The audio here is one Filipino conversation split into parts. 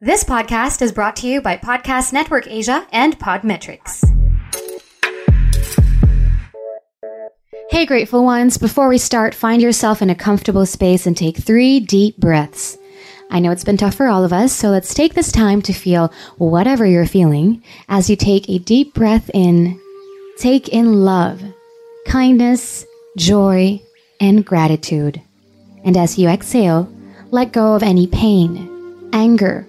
This podcast is brought to you by Podcast Network Asia and Podmetrics. Hey, grateful ones. Before we start, find yourself in a comfortable space and take three deep breaths. I know it's been tough for all of us, so let's take this time to feel whatever you're feeling as you take a deep breath in. Take in love, kindness, joy, and gratitude. And as you exhale, let go of any pain, anger,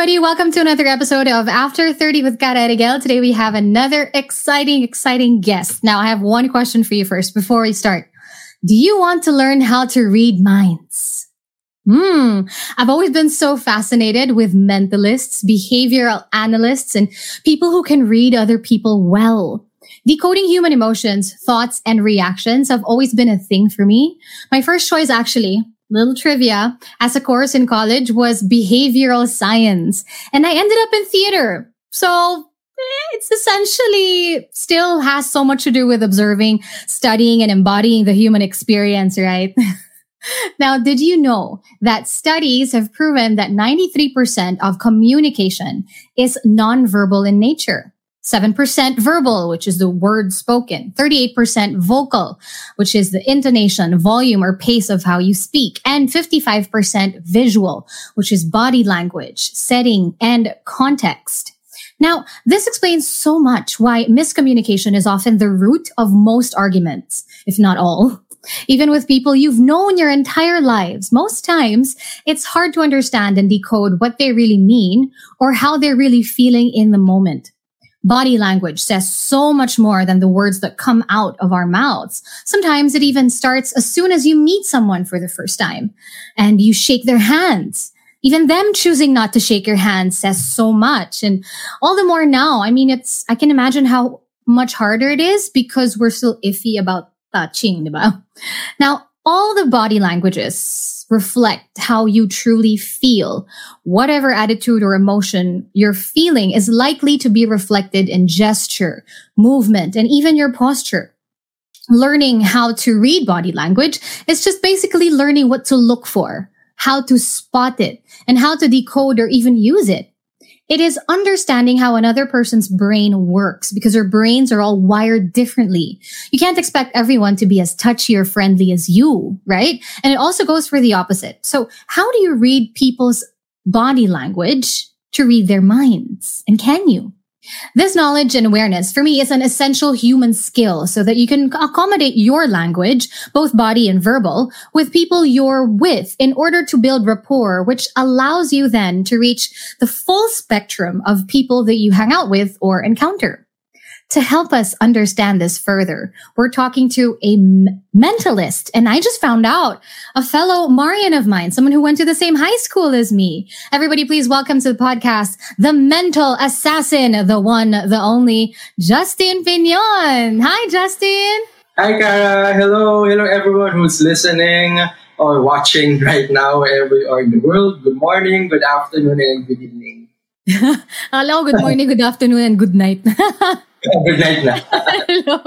Everybody. Welcome to another episode of After 30 with Cara Erigel. Today we have another exciting, exciting guest. Now, I have one question for you first before we start. Do you want to learn how to read minds? Hmm. I've always been so fascinated with mentalists, behavioral analysts, and people who can read other people well. Decoding human emotions, thoughts, and reactions have always been a thing for me. My first choice, actually, little trivia, as a course in college was behavioral science. And I ended up in theater. So eh, it's essentially still has so much to do with observing, studying, and embodying the human experience, right? now, did you know that studies have proven that 93% of communication is nonverbal in nature? 7% verbal, which is the word spoken, 38% vocal, which is the intonation, volume, or pace of how you speak, and 55% visual, which is body language, setting, and context. Now, this explains so much why miscommunication is often the root of most arguments, if not all. Even with people you've known your entire lives, most times it's hard to understand and decode what they really mean or how they're really feeling in the moment. Body language says so much more than the words that come out of our mouths. Sometimes it even starts as soon as you meet someone for the first time and you shake their hands. Even them choosing not to shake your hand says so much. And all the more now, I mean, it's, I can imagine how much harder it is because we're still iffy about touching, diba? Now, all the body languages reflect how you truly feel. Whatever attitude or emotion you're feeling is likely to be reflected in gesture, movement, and even your posture. Learning how to read body language is just basically learning what to look for, how to spot it, and how to decode or even use it. It is understanding how another person's brain works because our brains are all wired differently. You can't expect everyone to be as touchy or friendly as you, right? And it also goes for the opposite. So how do you read people's body language to read their minds? And can you? This knowledge and awareness for me is an essential human skill so that you can accommodate your language, both body and verbal, with people you're with in order to build rapport, which allows you then to reach the full spectrum of people that you hang out with or encounter. To help us understand this further, we're talking to a m- mentalist. And I just found out a fellow Marian of mine, someone who went to the same high school as me. Everybody, please welcome to the podcast, the mental assassin, the one, the only, Justin Pinion. Hi, Justin. Hi, Cara. Hello. Hello, everyone who's listening or watching right now, everywhere in the world. Good morning, good afternoon, and good evening. Hello, good morning, good afternoon, and good night. good night na. Hello.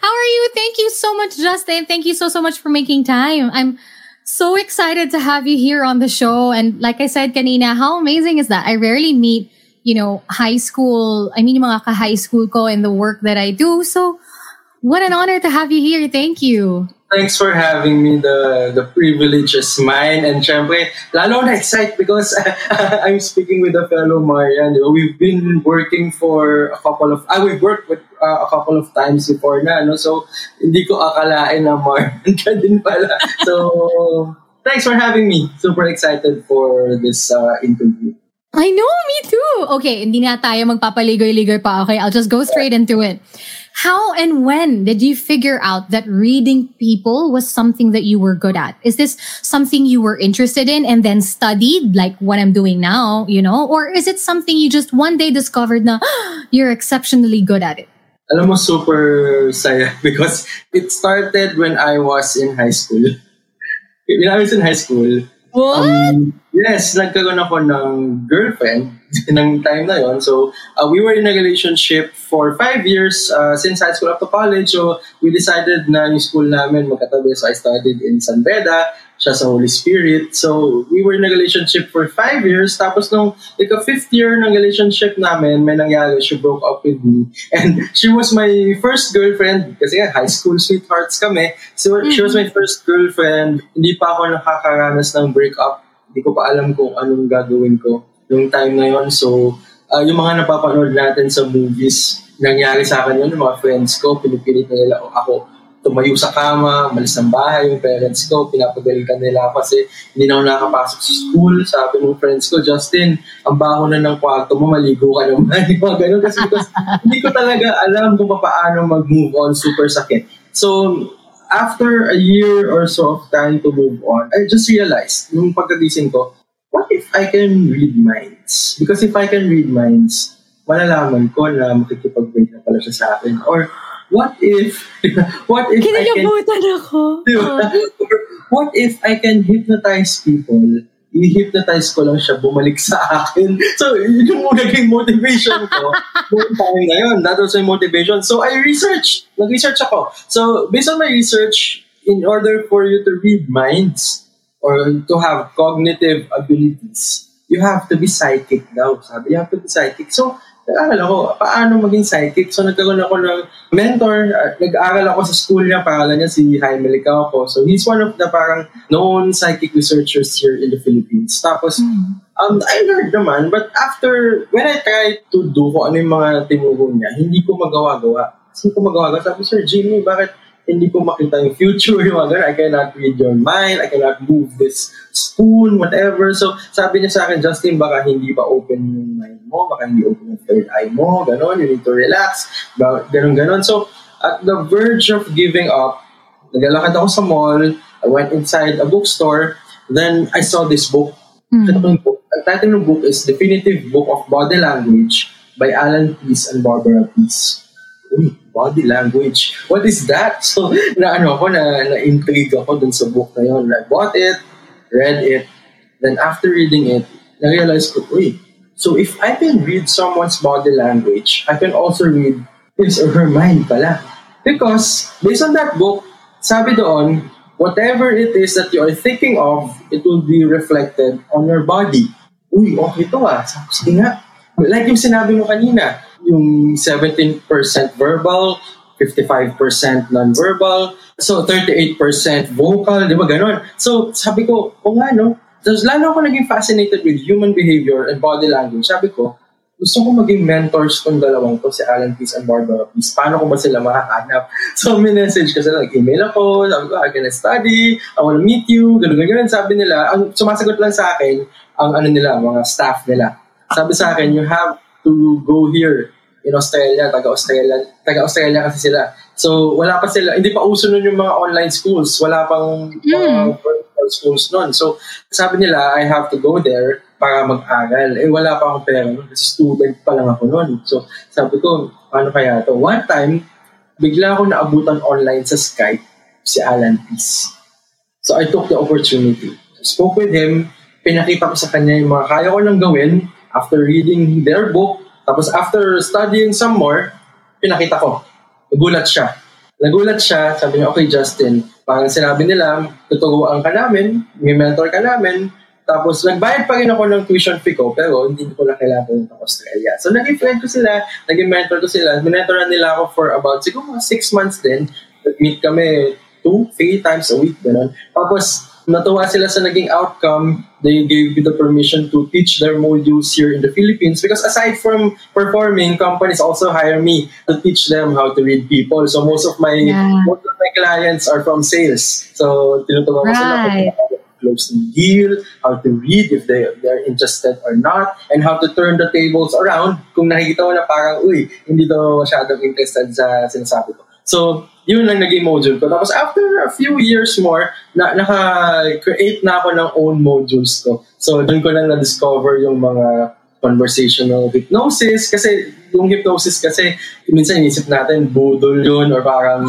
How are you? Thank you so much, Justin. Thank you so, so much for making time. I'm so excited to have you here on the show. And like I said, Kanina, how amazing is that? I rarely meet you know, high school, I mean, mga ka-high school ko and the work that I do. So, what an honor to have you here. Thank you. Thanks for having me. The the privilege is mine. And syempre, lalo na excited because I'm speaking with a fellow Marian. We've been working for a couple of, I uh, we've worked with uh, a couple of times before na. No? So, hindi ko akalain na Marian ka din pala. So, thanks for having me. Super excited for this uh, interview. I know, me too. Okay, hindi na tayo magpapaligoy-ligoy pa. Okay, I'll just go straight into it. How and when did you figure out that reading people was something that you were good at? Is this something you were interested in and then studied like what I'm doing now, you know? Or is it something you just one day discovered na you're exceptionally good at it? Alam mo, super saya because it started when I was in high school. When I was in high school, What? Um, yes, nagkaroon ako ng girlfriend ng time na yon. So, uh, we were in a relationship for five years uh, since high school up to college. So, we decided na yung school namin magkatabi. So, I studied in San Beda siya sa Holy Spirit. So, we were in a relationship for five years. Tapos nung ika fifth year ng relationship namin, may nangyari, she broke up with me. And she was my first girlfriend, kasi nga, high school sweethearts kami. So, mm-hmm. she was my first girlfriend. Hindi pa ako nakakaranas ng breakup. Hindi ko pa alam kung anong gagawin ko nung time na yon So, uh, yung mga napapanood natin sa movies, nangyari sa akin yun, yung mga friends ko, pinipilit na nila ako tumayo sa kama, malis ng bahay, yung parents ko, pinapagalitan nila kasi hindi na ako nakapasok sa school. Sabi ng friends ko, Justin, ang baho na ng kwarto mo, maligo ka naman. Yung mga ganun. Kasi because, hindi ko talaga alam kung paano mag-move on. Super sakit. So, after a year or so of time to move on, I just realized, nung pagkagising ko, what if I can read minds? Because if I can read minds, malalaman ko na makikipag-break na pala siya sa akin. Or what if, what if I can, ako. what if I can hypnotize people, i-hypnotize ko lang siya, bumalik sa akin. So, yun yung naging motivation ko noong time na yun. That was my motivation. So, I researched. Nag-research ako. So, based on my research, in order for you to read minds or to have cognitive abilities, you have to be psychic daw. Sabi, you have to be psychic. So, nag-aaral ako, paano maging psychic. So, nagkaroon ako ng mentor. Nag-aaral ako sa school niya, pangalan niya si Jaime Licauco. So, he's one of the parang known psychic researchers here in the Philippines. Tapos, mm. um, I learned naman, but after, when I tried to do kung ano yung mga tinuro niya, hindi ko magawa-gawa. Hindi ko magawa-gawa. Sabi, Sir Jimmy, bakit hindi ko makita yung future, yung mga ganun. I cannot read your mind, I cannot move this spoon, whatever. So, sabi niya sa akin, Justin, baka hindi pa open yung mind mo, baka hindi open yung third eye mo, ganun, you need to relax, ganun, ganun. So, at the verge of giving up, naglalakad ako sa mall, I went inside a bookstore, then I saw this book. Mm-hmm. Ito book. Ang title ng book is Definitive Book of Body Language by Alan Peace and Barbara Peace. Uy, body language. What is that? So, na ano ako, na, na-intrigue ako dun sa book na yun. I bought it, read it, then after reading it, na-realize ko, uy, so if I can read someone's body language, I can also read his or her mind pala. Because, based on that book, sabi doon, whatever it is that you are thinking of, it will be reflected on your body. Uy, okay to ah. Sige nga. Like yung sinabi mo kanina, yung 17% verbal, 55% non-verbal, so 38% vocal, di ba ganon? So sabi ko, o nga no, Tapos lalo ako naging fascinated with human behavior and body language. Sabi ko, gusto ko maging mentors kong dalawang to, si Alan Peace and Barbara Peace. Paano ko ba sila makakahanap? So, may message kasi nag-email ako, sabi ko, I can study, I want to meet you, ganun, ganun. Sabi nila, ang sumasagot lang sa akin, ang ano nila, mga staff nila. Sabi sa akin, you have to go here in Australia, taga-Australia, taga-Australia kasi sila. So, wala pa sila, hindi pa uso nun yung mga online schools. Wala pang mm. virtual schools nun. So, sabi nila, I have to go there para mag-aral. Eh, wala pa akong pera nun kasi student pa lang ako nun. So, sabi ko, paano kaya to? One time, bigla ako naabutan online sa Skype si Alan Peace. So, I took the opportunity. Spoke with him, pinakita ko sa kanya yung mga kaya ko lang gawin after reading their book, tapos after studying some more, pinakita ko. Nagulat siya. Nagulat siya, sabi niya, okay Justin, parang sinabi nila, tuturuan ka namin, may mentor ka namin, Tapos, nagbayad pa rin ako ng tuition fee ko, pero hindi ko na kailangan pumunta Australia. So, naging friend ko sila, naging mentor ko sila. Minentoran nila ako for about, siguro mga six months din. Meet kami two, three times a week, gano'n. Tapos, natuwa sila sa naging outcome. They gave me the permission to teach their modules here in the Philippines because aside from performing, companies also hire me to teach them how to read people. So most of my Yeah. most of my clients are from sales. So tinuturuan ko sila kung paano closing deal, how to read if they they're interested or not, and how to turn the tables around kung nakikita mo na parang, uy, hindi to masyadong interested sa sinasabi ko. So, yun lang naging module ko. Tapos after a few years more, na, naka-create na ako ng own modules ko. So, doon ko na na-discover yung mga conversational hypnosis kasi yung hypnosis kasi minsan inisip natin budol yun or parang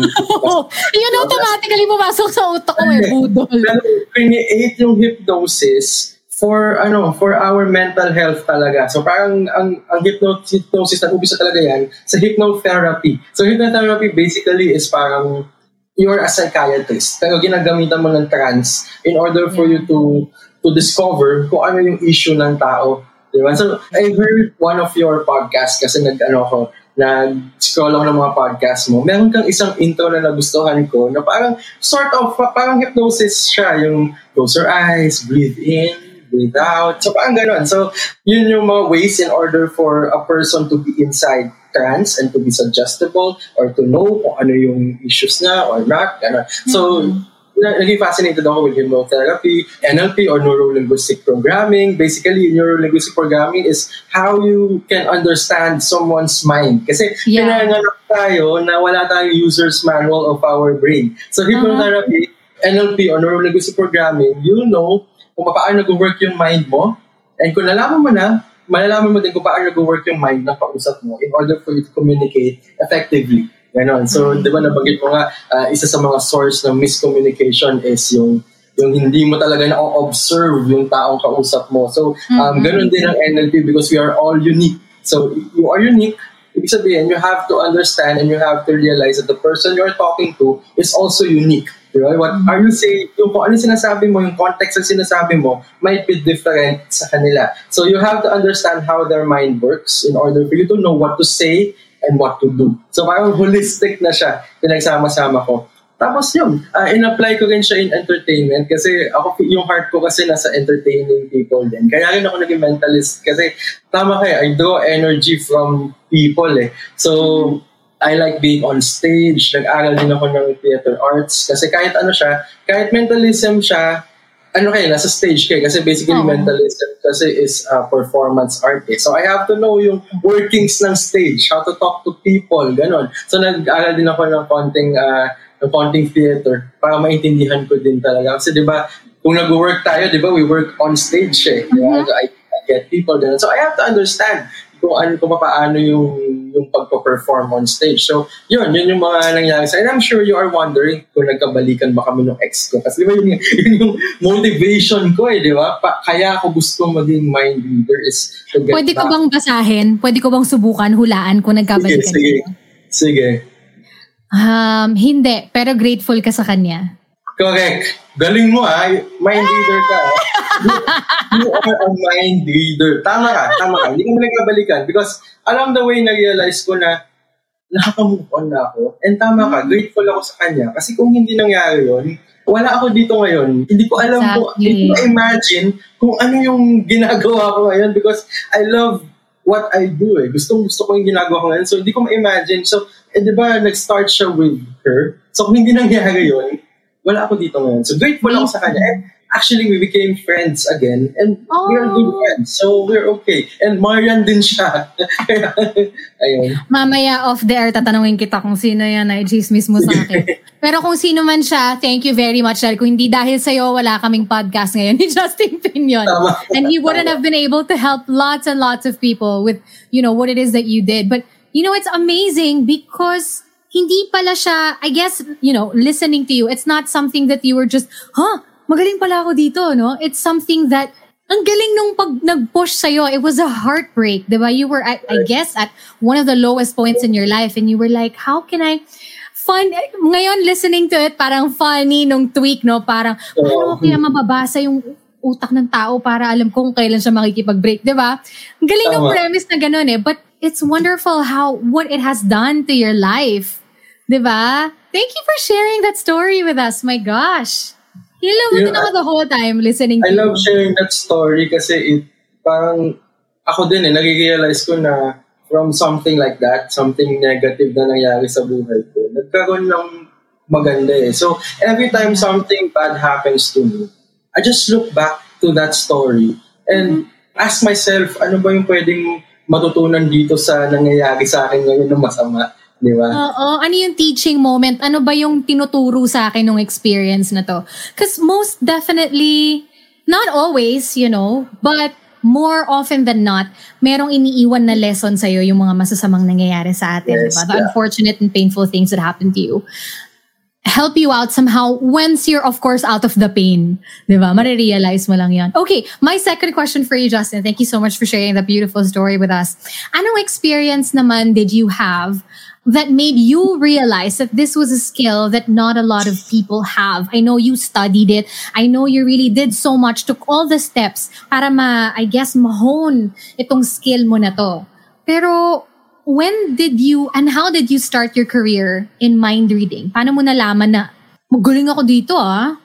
Yun automatically pumasok sa utak ko eh, budol. pero create yung hypnosis for ano for our mental health talaga. So parang ang ang hypno- hypnosis na umpisa talaga yan sa hypnotherapy. So hypnotherapy basically is parang you're a psychiatrist pero ginagamitan mo ng trance in order for you to to discover kung ano yung issue ng tao. Diba? So, I heard one of your podcasts kasi nag, ano ko, nag-scroll ako ng mga podcast mo. Meron kang isang intro na nagustuhan ko na parang sort of, pa- parang hypnosis siya. Yung close your eyes, breathe in, breathe out. So, parang ganun. So, yun yung mga ways in order for a person to be inside trance and to be suggestible or to know kung ano yung issues na or not. Ganun. So, na- naging fascinated ako with hypnotherapy, NLP or neuro-linguistic programming. Basically, neuro-linguistic programming is how you can understand someone's mind. Kasi Yeah. pinanganak tayo na wala tayong user's manual of our brain. So uh-huh. hypnotherapy, NLP or neuro-linguistic programming, you know kung paano nag-work yung mind mo. And kung nalaman mo na, malalaman mo din kung paano nag-work yung mind ng kausap mo in order for you to communicate effectively. Ganon. So, di ba nabanggit mo nga, ah, isa sa mga source ng miscommunication is yung yung hindi mo talaga na-observe yung taong kausap mo. So, um, ganun din ang NLP because we are all unique. So, you are unique. Ibig sabihin, you have to understand and you have to realize that the person you're talking to is also unique. Di ba? What are you saying? Yung kung ano sinasabi mo, yung context ng sinasabi mo, might be different sa kanila. So, you have to understand how their mind works in order for you to know what to say and what to do. So parang holistic na siya, pinagsama-sama ko. Tapos yun, uh, in-apply ko rin siya in entertainment kasi ako, yung heart ko kasi nasa entertaining people din. Kaya rin ako naging mentalist kasi tama kayo, I draw energy from people eh. So, I like being on stage. Nag-aral din ako ng theater arts kasi kahit ano siya, kahit mentalism siya, ano kayo, nasa stage kayo. Kasi basically, Oo. mentalism kasi is uh, performance art eh. So, I have to know yung workings ng stage, how to talk to people, ganon. So, nag-aaral din ako ng konting, uh, ng konting theater para maintindihan ko din talaga. Kasi, di ba, kung nag-work tayo, di ba, we work on stage eh. So, I, I get people, ganon. So, I have to understand kung ano kung paano yung yung pagpo-perform on stage. So, yun, yun yung mga nangyari sa And I'm sure you are wondering kung nagkabalikan ba kami ng ex ko. Kasi di ba yun, yun yung motivation ko eh, di ba? Pa, kaya ako gusto maging mind reader is to get Pwede ko back. bang basahin? Pwede ko bang subukan, hulaan kung Sige, nagkabalikan sige. kayo? Sige. Um, hindi, pero grateful ka sa kanya. Correct. Galing mo ah. Mind reader ka. ah. You, you are a mind reader. Tama ka, tama ka. Hindi kami nagkabalikan because along the way na-realize ko na nakaka-move on na ako. And tama ka, grateful ako sa kanya. Kasi kung hindi nangyari yun, wala ako dito ngayon. Hindi ko alam kung, Exactly. hindi ko imagine kung ano yung ginagawa ko ngayon because I love what I do eh. Gustong gusto ko yung ginagawa ko ngayon. So, hindi ko ma-imagine. So, eh, di ba, nag-start siya with her. So, kung hindi nangyari yun, wala ako dito ngayon. So, grateful ako sa kanya. And actually, we became friends again. And we are good Oh. friends. So, we're okay. And Marian din siya. Ayun. Mamaya off the air, tatanungin kita kung sino yan na i-chismis mo sa akin. Pero kung sino man siya, thank you very much. Dahil kung hindi dahil sa'yo, wala kaming podcast ngayon ni Justin Pinion. Tama. And he wouldn't have been able to help lots and lots of people with, you know, what it is that you did. But, you know, it's amazing because hindi pala siya, I guess, you know, listening to you, it's not something that you were just, huh, magaling pala ako dito, no? It's something that, ang galing nung pag nag-push sa'yo, it was a heartbreak, di ba? You were, at, I guess, at one of the lowest points in your life and you were like, how can I, fun, ngayon listening to it, parang funny nung tweak, no? Parang, paano ko kaya mababasa yung utak ng tao para alam kung kailan siya makikipag-break, di ba? Ang galing ng premise na ganun eh. But it's wonderful how, what it has done to your life. Di ba? Thank you for sharing that story with us. My gosh. Yeah, ako the whole time listening I to love you. sharing that story kasi it parang ako din eh, nag-realize ko na from something like that, something negative na nangyari sa buhay ko, nagkaroon ng maganda eh. So, every time something bad happens to me, I just look back to that story and ask myself, ano ba yung pwedeng matutunan dito sa nangyayari sa akin ngayon na masama? Di ba? Oo. Ano yung teaching moment? Ano ba yung tinuturo sa akin ng experience na to? Because most definitely, not always, you know, but more often than not, merong iniiwan na lesson sa'yo yung mga masasamang nangyayari sa atin. Yes, diba? The yeah. unfortunate and painful things that happen to you. help you out somehow once you're of course out of the pain. Diba? Marirealize mo lang yan. Okay, my second question for you, Justin. Thank you so much for sharing that beautiful story with us. Anong experience naman did you have that made you realize that this was a skill that not a lot of people have? I know you studied it. I know you really did so much, took all the steps para ma, I guess, mahone itong skill mo na to. Pero when did you and how did you start your career in mind reading? Paano mo nalaman na magaling ako dito ah?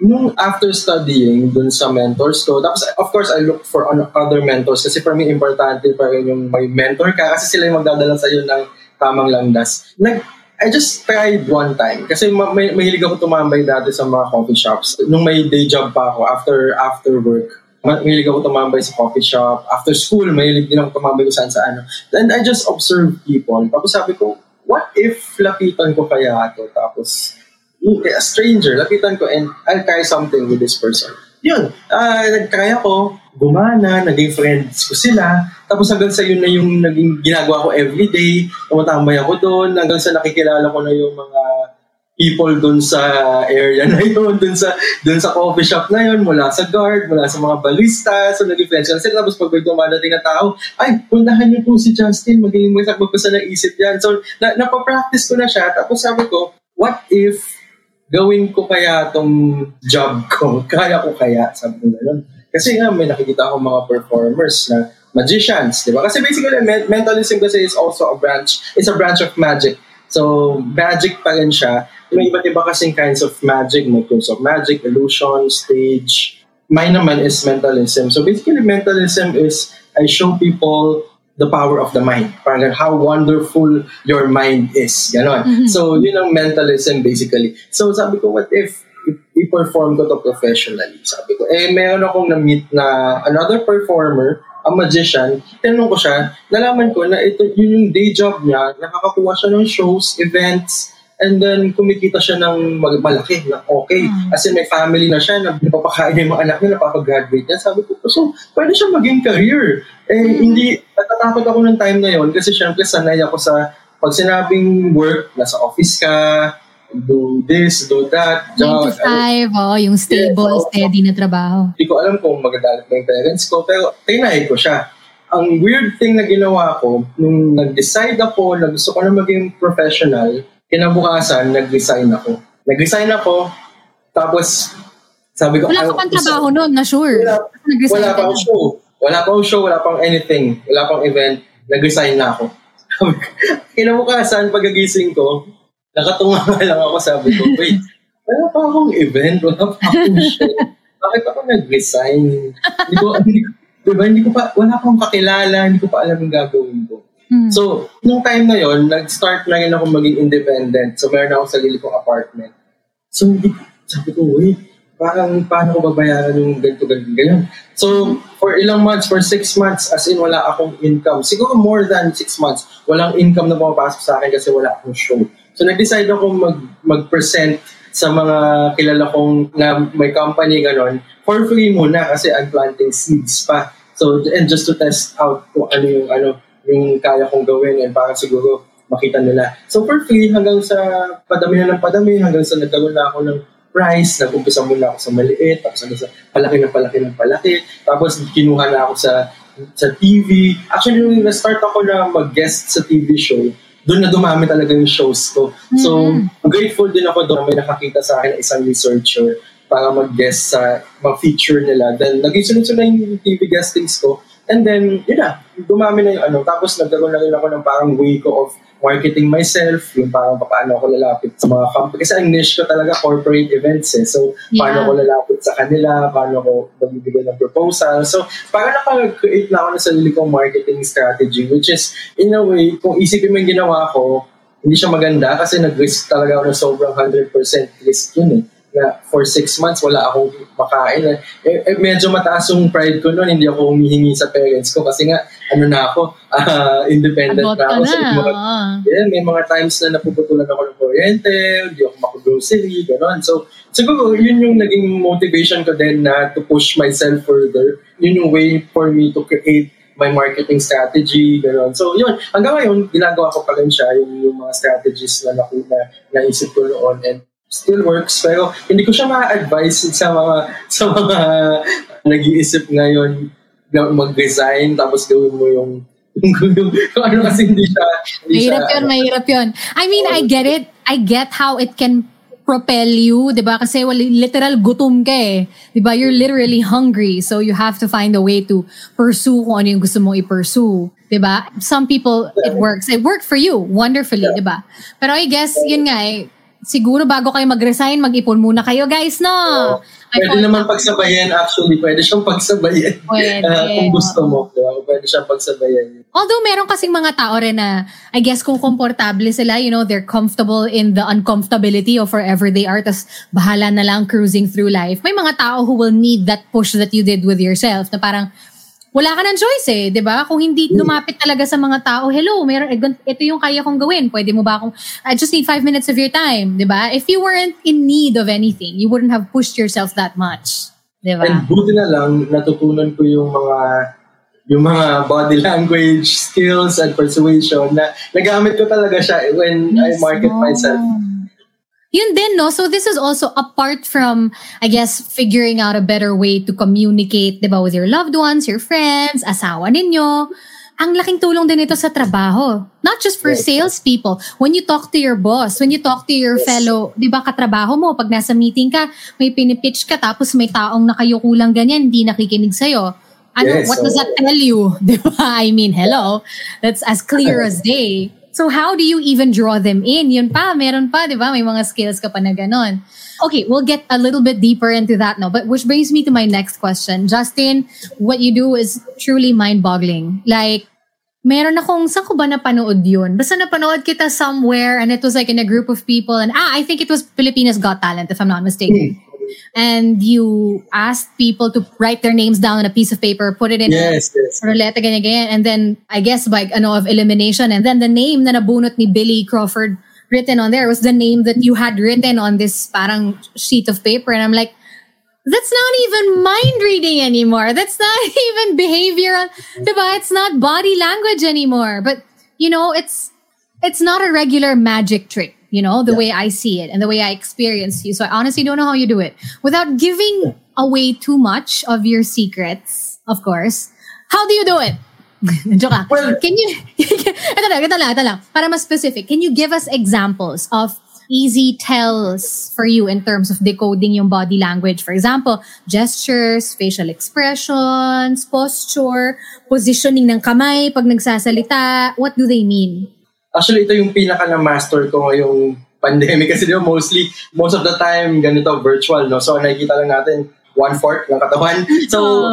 Nung after studying dun sa mentors ko, tapos of course I looked for on other mentors kasi for me importante pa rin yung may mentor ka kasi sila yung magdadala sa'yo ng tamang landas. Nag, I just tried one time kasi ma- may, mahilig ako tumambay dati sa mga coffee shops. Nung may day job pa ako after after work, ma- mahilig ako tumambay sa coffee shop. After school, mahilig din ako tumambay kung saan sa ano. And I just observed people. Tapos sabi ko, what if lapitan ko kaya ito? Tapos a stranger, lapitan ko and I'll try something with this person. Yun, ah nag-try ako, gumana, naging friends ko sila, tapos hanggang sa yun na yung naging ginagawa ko everyday, tumatambay ako doon, hanggang sa nakikilala ko na yung mga people doon sa area na yun, doon sa doon sa coffee shop na yun, mula sa guard, mula sa mga barista, so naging friends ko na sila. Tapos pag may dumadating na tao, ay, puntahan niyo po si Justin, maging magpasa ng isip yan. So, na, napapractice ko na siya, tapos sabi ko, what if gawin ko kaya tong job ko? Kaya ko kaya? Sabi ko gano'n. Kasi nga, may nakikita ako mga performers na magicians, di ba? Kasi basically, men- mentalism kasi is also a branch, it's a branch of magic. So, magic pa rin siya. May iba't iba kasing kinds of magic. May tools of magic, illusion, stage. Mine naman is mentalism. So, basically, mentalism is I show people the power of the mind. Parang how wonderful your mind is. Ganon. So, yun ang mentalism basically. So, sabi ko, what if i-perform ko to professionally? Sabi ko, eh, meron akong na-meet na another performer, a magician, tinanong ko siya, nalaman ko na ito, yun yung day job niya, nakakakuha siya ng shows, events, and then kumikita siya ng mag- malaki na okay. Kasi may family na siya, na napapakain niya yung mga anak niya, napapagraduate niya. Sabi ko, so, pwede siya maging career. Eh, hindi, natatakot ako ng time na yon kasi syempre sanay ako sa, pag sinabing work, nasa office ka, do this, do that. 9 to job, ano, 5, oh, yung stable, Yes, oo. steady na trabaho. hindi ko alam kung magagalit na yung parents ko, pero tinay ko siya. Ang weird thing na ginawa ko, nung nag-decide ako na gusto ko na maging professional, kinabukasan, nag-resign ako. Nag-resign ako, tapos sabi ko, Wala ka "Ay, pang trabaho noon, na sure. Wala, wala pang na. show. Wala pang show, wala pang anything. Wala pang event. Nag-resign na ako. Kinabukasan, pagagising ko, nakatunga nga lang ako, sabi ko, wait, wala pa akong event, wala pa akong show. Bakit ako nag-resign? Hindi ko, hindi, ko- diba, hindi ko pa, wala pang kakilala, hindi ko pa alam yung gagawin ko. Hmm. So, nung time na yon nag-start na rin ako maging independent. So, meron ako sarili kong apartment. So, sabi ko, wait, parang paano ko babayaran yung ganito, ganito, ganyan. So, for ilang months, for six months, as in wala akong income. Siguro more than six months, walang income na pumapasok sa akin kasi wala akong show. So, nag-decide ako mag, mag-present sa mga kilala kong na may company ganon for free muna kasi I'm planting seeds pa. So, and just to test out kung ano yung ano yung kaya kong gawin and para siguro makita nila. So for free hanggang sa padami na ng padami, hanggang sa nagkaroon na ako ng price, nag-umpisa muna ako sa maliit, tapos hanggang sa palaki ng palaki ng palaki, tapos kinuha na ako sa sa TV. Actually, nung na-start ako na mag-guest sa TV show, doon na dumami talaga yung shows ko. So, grateful din ako doon na may nakakita sa akin na isang researcher para mag-guest sa mga feature nila. Then, naging sunod-sunod yung TV guestings ko. And then, yun na, dumami na yung ano. Tapos, nagkaroon na rin ako ng parang way ko of marketing myself, yung parang paano ako lalapit sa mga company. Kasi ang niche ko talaga corporate events eh. So, paano Yeah. ako lalapit sa kanila, paano ako magbibigay ng proposal. So, parang nakag-create na ako ng sarili kong marketing strategy, which is, in a way, kung isipin mo yung ginawa ko, hindi siya maganda kasi nag-risk talaga ako ng sobrang 100% risk yun eh na for six months wala akong makain. Eh, eh, medyo mataas yung pride ko noon, hindi ako humihingi sa parents ko kasi nga, ano na ako, ah, independent na ako. na. So, mga, yeah, may mga times na napuputulan ako ng kuryente, hindi ako makagrocery, gano'n. So, siguro, yun yung naging motivation ko din na to push myself further. Yun yung way for me to create my marketing strategy, gano'n. So, yun. Hanggang ngayon, ginagawa ko pa rin siya, yung, yung mga strategies na, naku, na naisip ko noon. And still works, pero hindi ko siya ma-advise sa mga, sa mga nag-iisip ngayon na mag-resign, tapos gawin mo yung, ano kasi hindi siya, hindi Mahirap siya, yun, mahirap yun. I mean, I get it. I get how it can propel you, di ba? Kasi wali- literal gutom ka eh. Di ba? You're literally hungry. So you have to find a way to pursue kung ano yung gusto mong i-pursue. Di ba? Some people, it works. It worked for you. Wonderfully, di ba? Pero I guess, yun nga eh, siguro bago kayo mag-resign, mag-ipon muna kayo, guys, no? I Pwede naman pagsabayan, actually. Pwede siyang pagsabayan. Pwede. Ah, kung gusto mo. Diba? Pwede siyang pagsabayan. Although meron kasing mga tao rin na, I guess kung komportable sila, you know, they're comfortable in the uncomfortability of wherever they are, tas bahala na lang cruising through life. May mga tao who will need that push that you did with yourself na parang, wala ka ng choice eh, di ba? Kung hindi lumapit talaga sa mga tao, hello, meron, eh, ito yung kaya kong gawin. Pwede mo ba akong, I just need five minutes of your time, di ba? If you weren't in need of anything, you wouldn't have pushed yourself that much. Di ba? And buti na lang, natutunan ko yung mga yung mga body language skills and persuasion na nagamit ko talaga siya when I market Mismo. myself. Yun din, no? So this is also apart from, I guess, figuring out a better way to communicate, di ba, with your loved ones, your friends, asawa ninyo. Ang laking tulong din ito sa trabaho. Not just for Yes. salespeople. When you talk to your boss, when you talk to your Yes. fellow, di ba, katrabaho mo, pag nasa meeting ka, may pinipitch ka, tapos may taong nakayuko lang ganyan, hindi nakikinig sa'yo. Ano, Yes, what does oo. that tell you? Di ba? I mean, hello. That's as clear as day. So how do you even draw them in? Yun pa, meron pa, di ba? May mga skills ka pa na ganon. Okay, we'll get a little bit deeper into that now. But which brings me to my next question. Justin, what you do is truly mind-boggling. Like, meron akong, saan ko ba napanood yun? Basta napanood kita somewhere and it was like in a group of people and ah, I think it was Filipinas Got Talent if I'm not mistaken. And you asked people to write their names down on a piece of paper, put it in a Yes, yes. roulette, ganyan, ganyan. And then, I guess, by, ano, of elimination. And then the name na nabunot ni Billy Crawford written on there was the name that you had written on this parang sheet of paper. And I'm like, that's not even mind reading anymore. That's not even behavioral. Diba? It's not body language anymore. But, you know, it's, it's not a regular magic trick, you know, the way I see it and the way I experience you. So I honestly don't know how you do it without giving away too much of your secrets, of course. How do you do it? Joke. Well- can you, ito lang, ito lang, ito lang, para mas specific, can you give us examples of easy tells for you in terms of decoding yung body language? For example, gestures, facial expressions, posture, positioning ng kamay pag nagsasalita. What do they mean? Actually, ito yung pinaka na master ko ngayong pandemic kasi di ba mostly, most of the time, ganito, virtual, no? So, nakikita lang natin one-fourth ng katawan. So,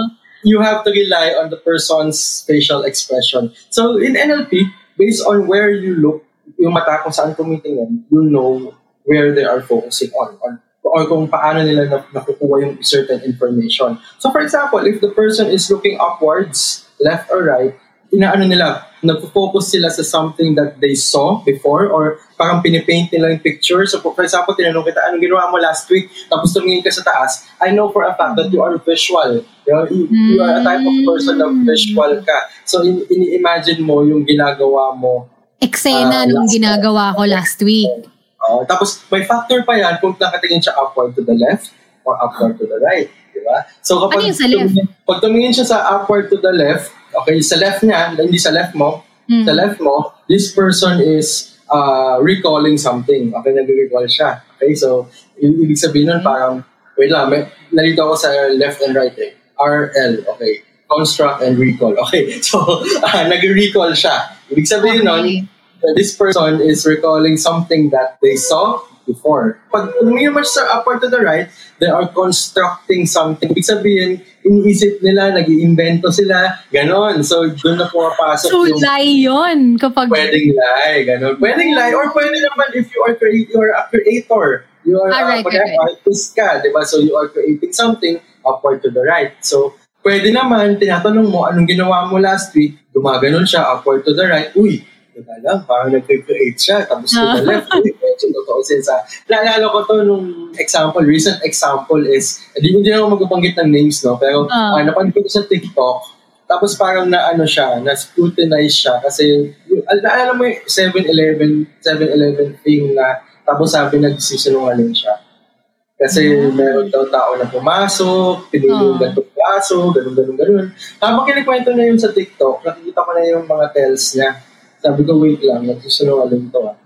you have to rely on the person's facial expression. So, in NLP, based on where you look, yung mata kung saan tumitingin, you know where they are focusing on, on or kung paano nila na, nakukuha yung certain information. So, for example, if the person is looking upwards, left or right, inaano nila, nagpo-focus sila sa something that they saw before or parang pinipaint nila yung picture. So, for example, tinanong kita, anong ginawa mo last week? Tapos tumingin ka sa taas. I know for a fact that you are visual. You, know, you, you are a type of person na visual ka. So, in, ini-imagine mo yung ginagawa mo Eksena Ah, nung ginagawa ko last week. Uh, tapos may factor pa yan kung nakatingin siya upward to the left or upward to the right. Di ba? So kapag, Ano yung sa left? tumingin, pag tumingin siya sa upward to the left, okay, sa left niya, hindi sa left mo, Hmm. sa left mo, this person is uh, recalling something. Okay, nag-recall siya. Okay, so i- ibig sabihin nun parang wait lang, may, nalito ako sa left and right eh. RL, okay. Construct and recall. Okay, so uh, nag-recall siya. Ibig sabihin Okay. nun, this person is recalling something that they saw before. Pag tumingin mo sa upward to the right, they are constructing something. Ibig sabihin, iniisip nila, nag iimbento sila, ganon. So, doon na pumapasok So, yung lie yun kapag... pwedeng lie, ganon. Pwedeng lie, or pwede naman if you are, crea- you are a creator. You are, Ah, uh, right, kunyari, right, right. artist ka, di ba? So, you are creating something upward to the right. So, pwede naman, tinatanong mo, anong ginawa mo last week? Gumaganon siya, upward to the right. Uy, teka lang, parang nag-create siya. Tapos to the left, uy, medyo totoo siya sa... Naalala ko to nung example, recent example is, hindi hindi na ako magbabanggit ng names, no? Pero, Ah. uh, napanood ko sa TikTok, tapos parang na ano siya, na scrutinize siya kasi yung, al- naalala mo yung 7-Eleven, 7-Eleven thing na tapos sabi nagsisinungaling siya. Kasi meron daw tao na pumasok, pinili yung Ah. gantong kaso, ganun, ganun, ganun. Habang kinikwento na yun sa TikTok, nakikita ko na yung mga tells niya. Sabi ko, wait lang, nagsisinungaling to ah.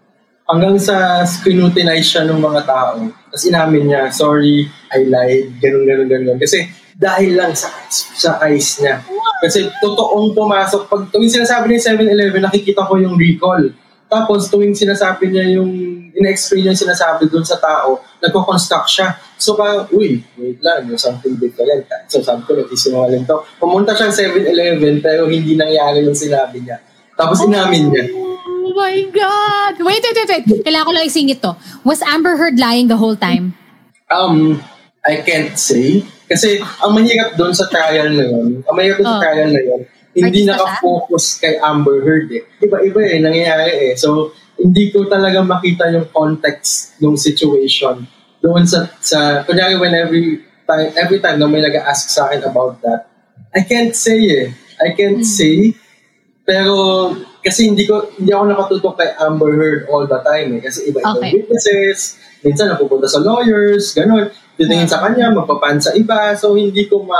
Hanggang sa scrutinize siya ng mga tao. Tapos inamin niya, sorry, I lied, ganun, ganun, ganun. Kasi dahil lang sa, sa eyes niya. Kasi totoong pumasok. Pag tuwing sinasabi niya yung 7-Eleven, nakikita ko yung recall. Tapos tuwing sinasabi niya yung in-explain yung sinasabi dun sa tao, nagko-construct siya. So ka, uy, wait lang, there's something different. So sabi ko, nagsisinungaling to. Pumunta siya sa 7-Eleven pero hindi nangyari yung sinabi niya. Tapos inamin niya. Oh my God! Wait, wait, wait, wait. Kailangan ko lang isingit to. Was Amber Heard lying the whole time? Um, I can't say. Kasi ang mahirap doon sa trial na yun, ang mahirap doon sa Oh. trial na yun, hindi Artista siya? nakafocus kay Amber Heard eh. Iba-iba eh, nangyayari eh. So, hindi ko talaga makita yung context ng situation. Doon sa, sa kunyari when every time, every time na may nag-ask sa akin about that, I can't say eh. I can't Hmm. say. Pero, kasi hindi ko hindi ako nakatutok kay Amber Heard all the time eh. Kasi iba-iba Okay. witnesses, minsan napupunta sa lawyers, ganun. Titingin sa kanya, magpapan sa iba. So, hindi ko ma...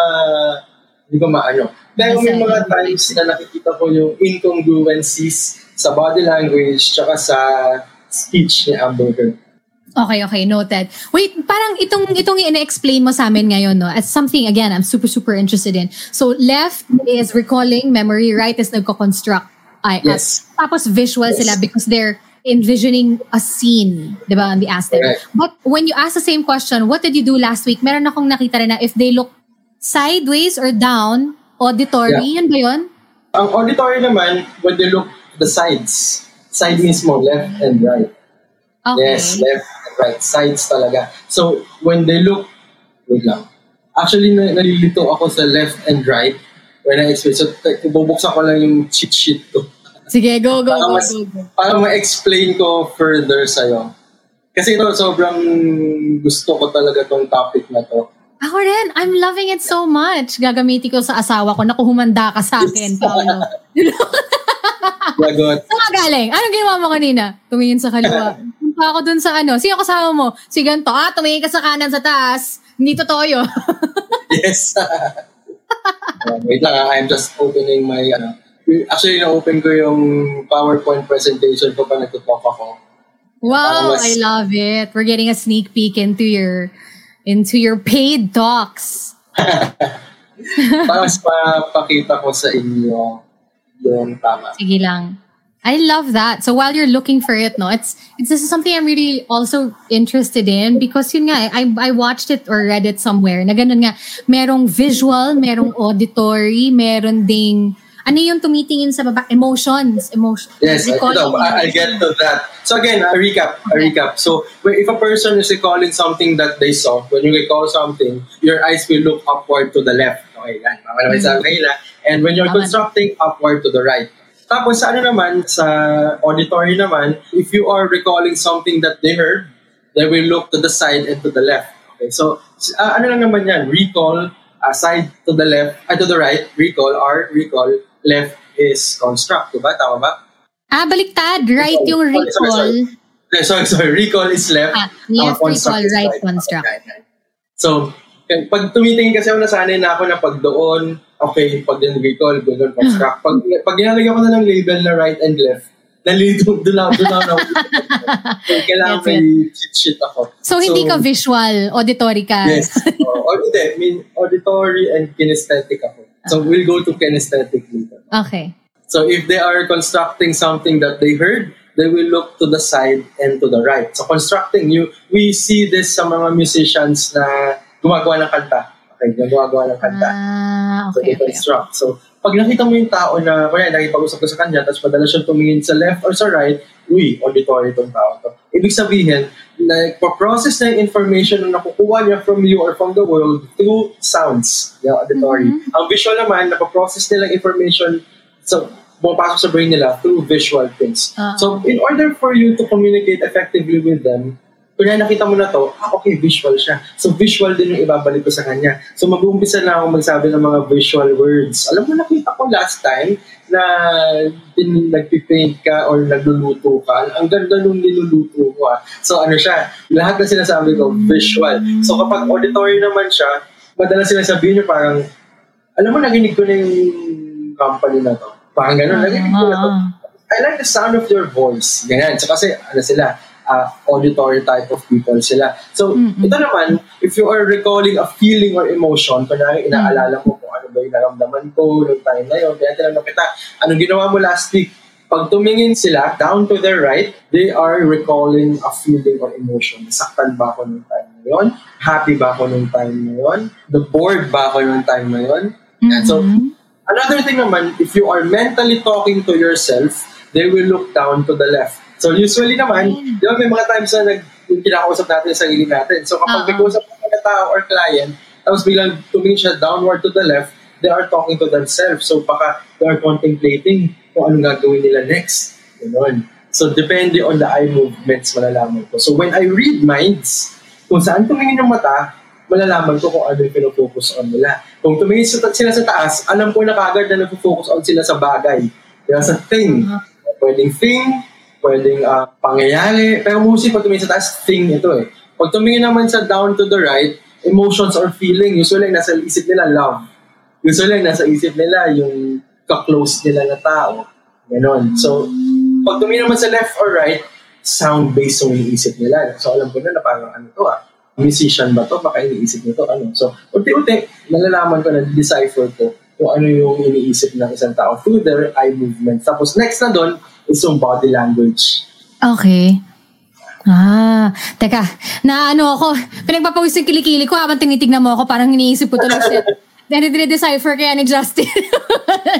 Hindi ko maano. Pero may mga times na nakikita ko yung incongruencies sa body language tsaka sa speech ni Amber Heard. Okay, okay, noted. Wait, parang itong itong ina-explain mo sa amin ngayon, no? As something again, I'm super super interested in. So left is recalling memory, right is nagko-construct. Ay, Yes. at- tapos visual Yes. sila because they're envisioning a scene, 'di ba, on the them. Correct. But when you ask the same question, what did you do last week? Meron akong nakita rin na if they look sideways or down, auditory, yun ba yun? Ang auditory naman, when they look the sides, side mismo, left and right. Okay. Yes, left and right. Sides talaga. So, when they look, wait lang. Actually, na- nalilito ako sa left and right when I explain. So, bubuksan ko lang yung cheat sheet ko. Sige, go, go, Para, go, mas, go, go. para ma-explain ko further sa'yo. Kasi ito, sobrang gusto ko talaga tong topic na to. Ako rin, I'm loving it so much. Gagamitin ko sa asawa ko. Naku, humanda ka sa akin, Paolo. Lagot. Saan ka galing? Anong ginawa mo kanina? Tumingin sa kaliwa. Punta ako dun sa ano. Sino kasama mo? Si ganito. Ah, tumingin ka sa kanan sa taas. Hindi totoo yun. Yes. Uh, wait lang, ah, I'm just opening my, ano, actually, na-open ko yung PowerPoint presentation ko pa nagtutalk ako. wow, mas- I love it. We're getting a sneak peek into your into your paid talks. Para mas mapakita ko sa inyo yung tama. Sige lang. I love that. So while you're looking for it, no, it's it's this is something I'm really also interested in because yun nga, eh, I I watched it or read it somewhere na ganun nga, merong visual, merong auditory, meron ding ano yung tumitingin sa baba? Emotions. Emotion. Yes, I, Recalling ito, I- get to that. So again, a recap, a Okay. recap. So if a person is recalling something that they saw, when you recall something, your eyes will look upward to the left. Okay, yan. Mama naman sa kanila. And when you're Tama. constructing, upward to the right. Tapos sa ano naman, sa auditory naman, if you are recalling something that they heard, they will look to the side and to the left. Okay, so ah, ano lang naman yan, recall, uh, side to the left, uh, to the right, recall, or recall, left is construct, diba? Tama ba? Ah, baliktad. Right yung Sorry, sorry, recall. sorry. Sorry, sorry. Recall is left. Ah, left construct recall, right construct. Okay, okay. So, pag tumitingin kasi ako, nasanay na ako na pag doon, okay, pag din recall, doon construct. Pag, pag ginalagyan ko na ng label na right and left, nalito, doon lang, doon lang. so, kailangan Yes, may cheat sheet ako. So, hindi ka visual, auditory ka. Yes. Uh, or hindi, I mean, auditory and kinesthetic ako. So, we'll go to kinesthetic later. Okay. So, if they are constructing something that they heard, they will look to the side and to the right. So, constructing, you we see this sa mga musicians na gumagawa ng kanta. Okay, gumagawa ng kanta. Ah, So, okay, they okay. construct. So, pag nakita mo yung tao na, kaya nakipag-usap ko sa kanya, tapos madalas siyang tumingin sa left or sa right, uy, auditory itong tao to. Ibig sabihin, nagpo-process na yung information na nakukuha niya from you or from the world through sounds, yung auditory. Ang visual naman, napo-process nila information sa pumapasok sa brain nila through visual things. Ah. So, in order for you to communicate effectively with them, kung nakita mo na to, ah, okay, visual siya. So, visual din yung ibabalik ko sa kanya. So, mag-uumpisa na ako magsabi ng mga visual words. Alam mo, nakita ko last time na din, nagpipaint ka or nagluluto ka. Ang ganda nung niluluto ko. Ah. So, ano siya, lahat na sinasabi ko, visual. So, kapag auditory naman siya, madalas sinasabi niyo parang, alam mo, naginig ko na yung company na to. Parang gano'n, naginig ko na to. Ah. I like the sound of your voice. Ganyan. So kasi, ano sila, uh, auditory type of people sila. So, ito naman, if you are recalling a feeling or emotion, kunwari inaalala mo kung ano ba yung naramdaman ko noong time na yun, kaya tinanong kita, anong ginawa mo last week? Pag tumingin sila, down to their right, they are recalling a feeling or emotion. Saktan ba ako noong time na yun? Happy ba ako noong time na yun? The bored ba ako noong time na yun? And so, Another thing naman, if you are mentally talking to yourself, they will look down to the left. So usually naman, di ba may mga times na nag, yung kinakausap natin sa sarili natin. So kapag may Oo. kausap ka ng tao or client, tapos biglang tumingin siya downward to the left, they are talking to themselves. So baka they are contemplating kung anong gagawin nila next. Ganun. So depende on the eye movements, malalaman ko. So when I read minds, kung saan tumingin yung mata, malalaman ko kung ano yung pinofocus on nila. Kung tumingin sila sa taas, alam ko na kagad na nagpo-focus on sila sa bagay. Kaya sa thing. Pwedeng thing, pwedeng ah, pangyayari. Pero mostly pag tumingin sa taas, thing ito eh. Pag tumingin naman sa down to the right, emotions or feeling, usually nasa isip nila love. Usually nasa isip nila yung ka-close nila na tao. Ganon. So, pag tumingin naman sa left or right, sound-based yung iniisip nila. So, alam ko na na parang ano to ah, musician ba to? Baka iniisip nito ano. So, unti-unti, nalalaman ko na decipher ko kung ano yung iniisip ng isang tao through their eye movements. Tapos, next na doon is yung body language. Okay. Ah, teka, na ano ako, pinagpapawis yung kilikili ko habang tinitignan mo ako, parang iniisip ko tuloy siya. Then, decipher kaya ni Justin.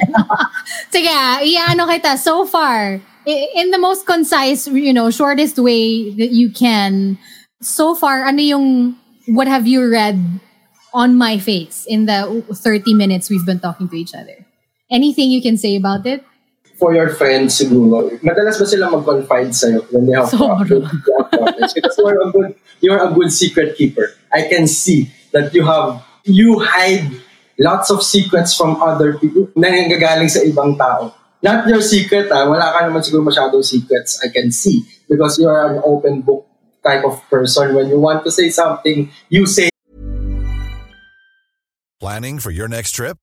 Sige, ah, iano kita, so far, in the most concise, you know, shortest way that you can, so far, ano yung, what have you read on my face in the 30 minutes we've been talking to each other? Anything you can say about it? For your friends, siguro, madalas ba sila mag-confide sa'yo when they have Sobra. problems? They have problems? Because you are a good, you are a good secret keeper. I can see that you have, you hide lots of secrets from other people na nanggagaling sa ibang tao. Not your secret, ah. wala ka naman siguro masyadong secrets. I can see. Because you are an open book type of person. When you want to say something, you say Planning for your next trip?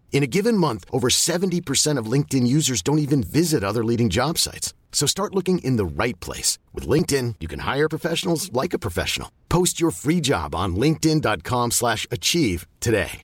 In a given month, over 70% of LinkedIn users don't even visit other leading job sites. So start looking in the right place. With LinkedIn, you can hire professionals like a professional. Post your free job on linkedin.com slash achieve today.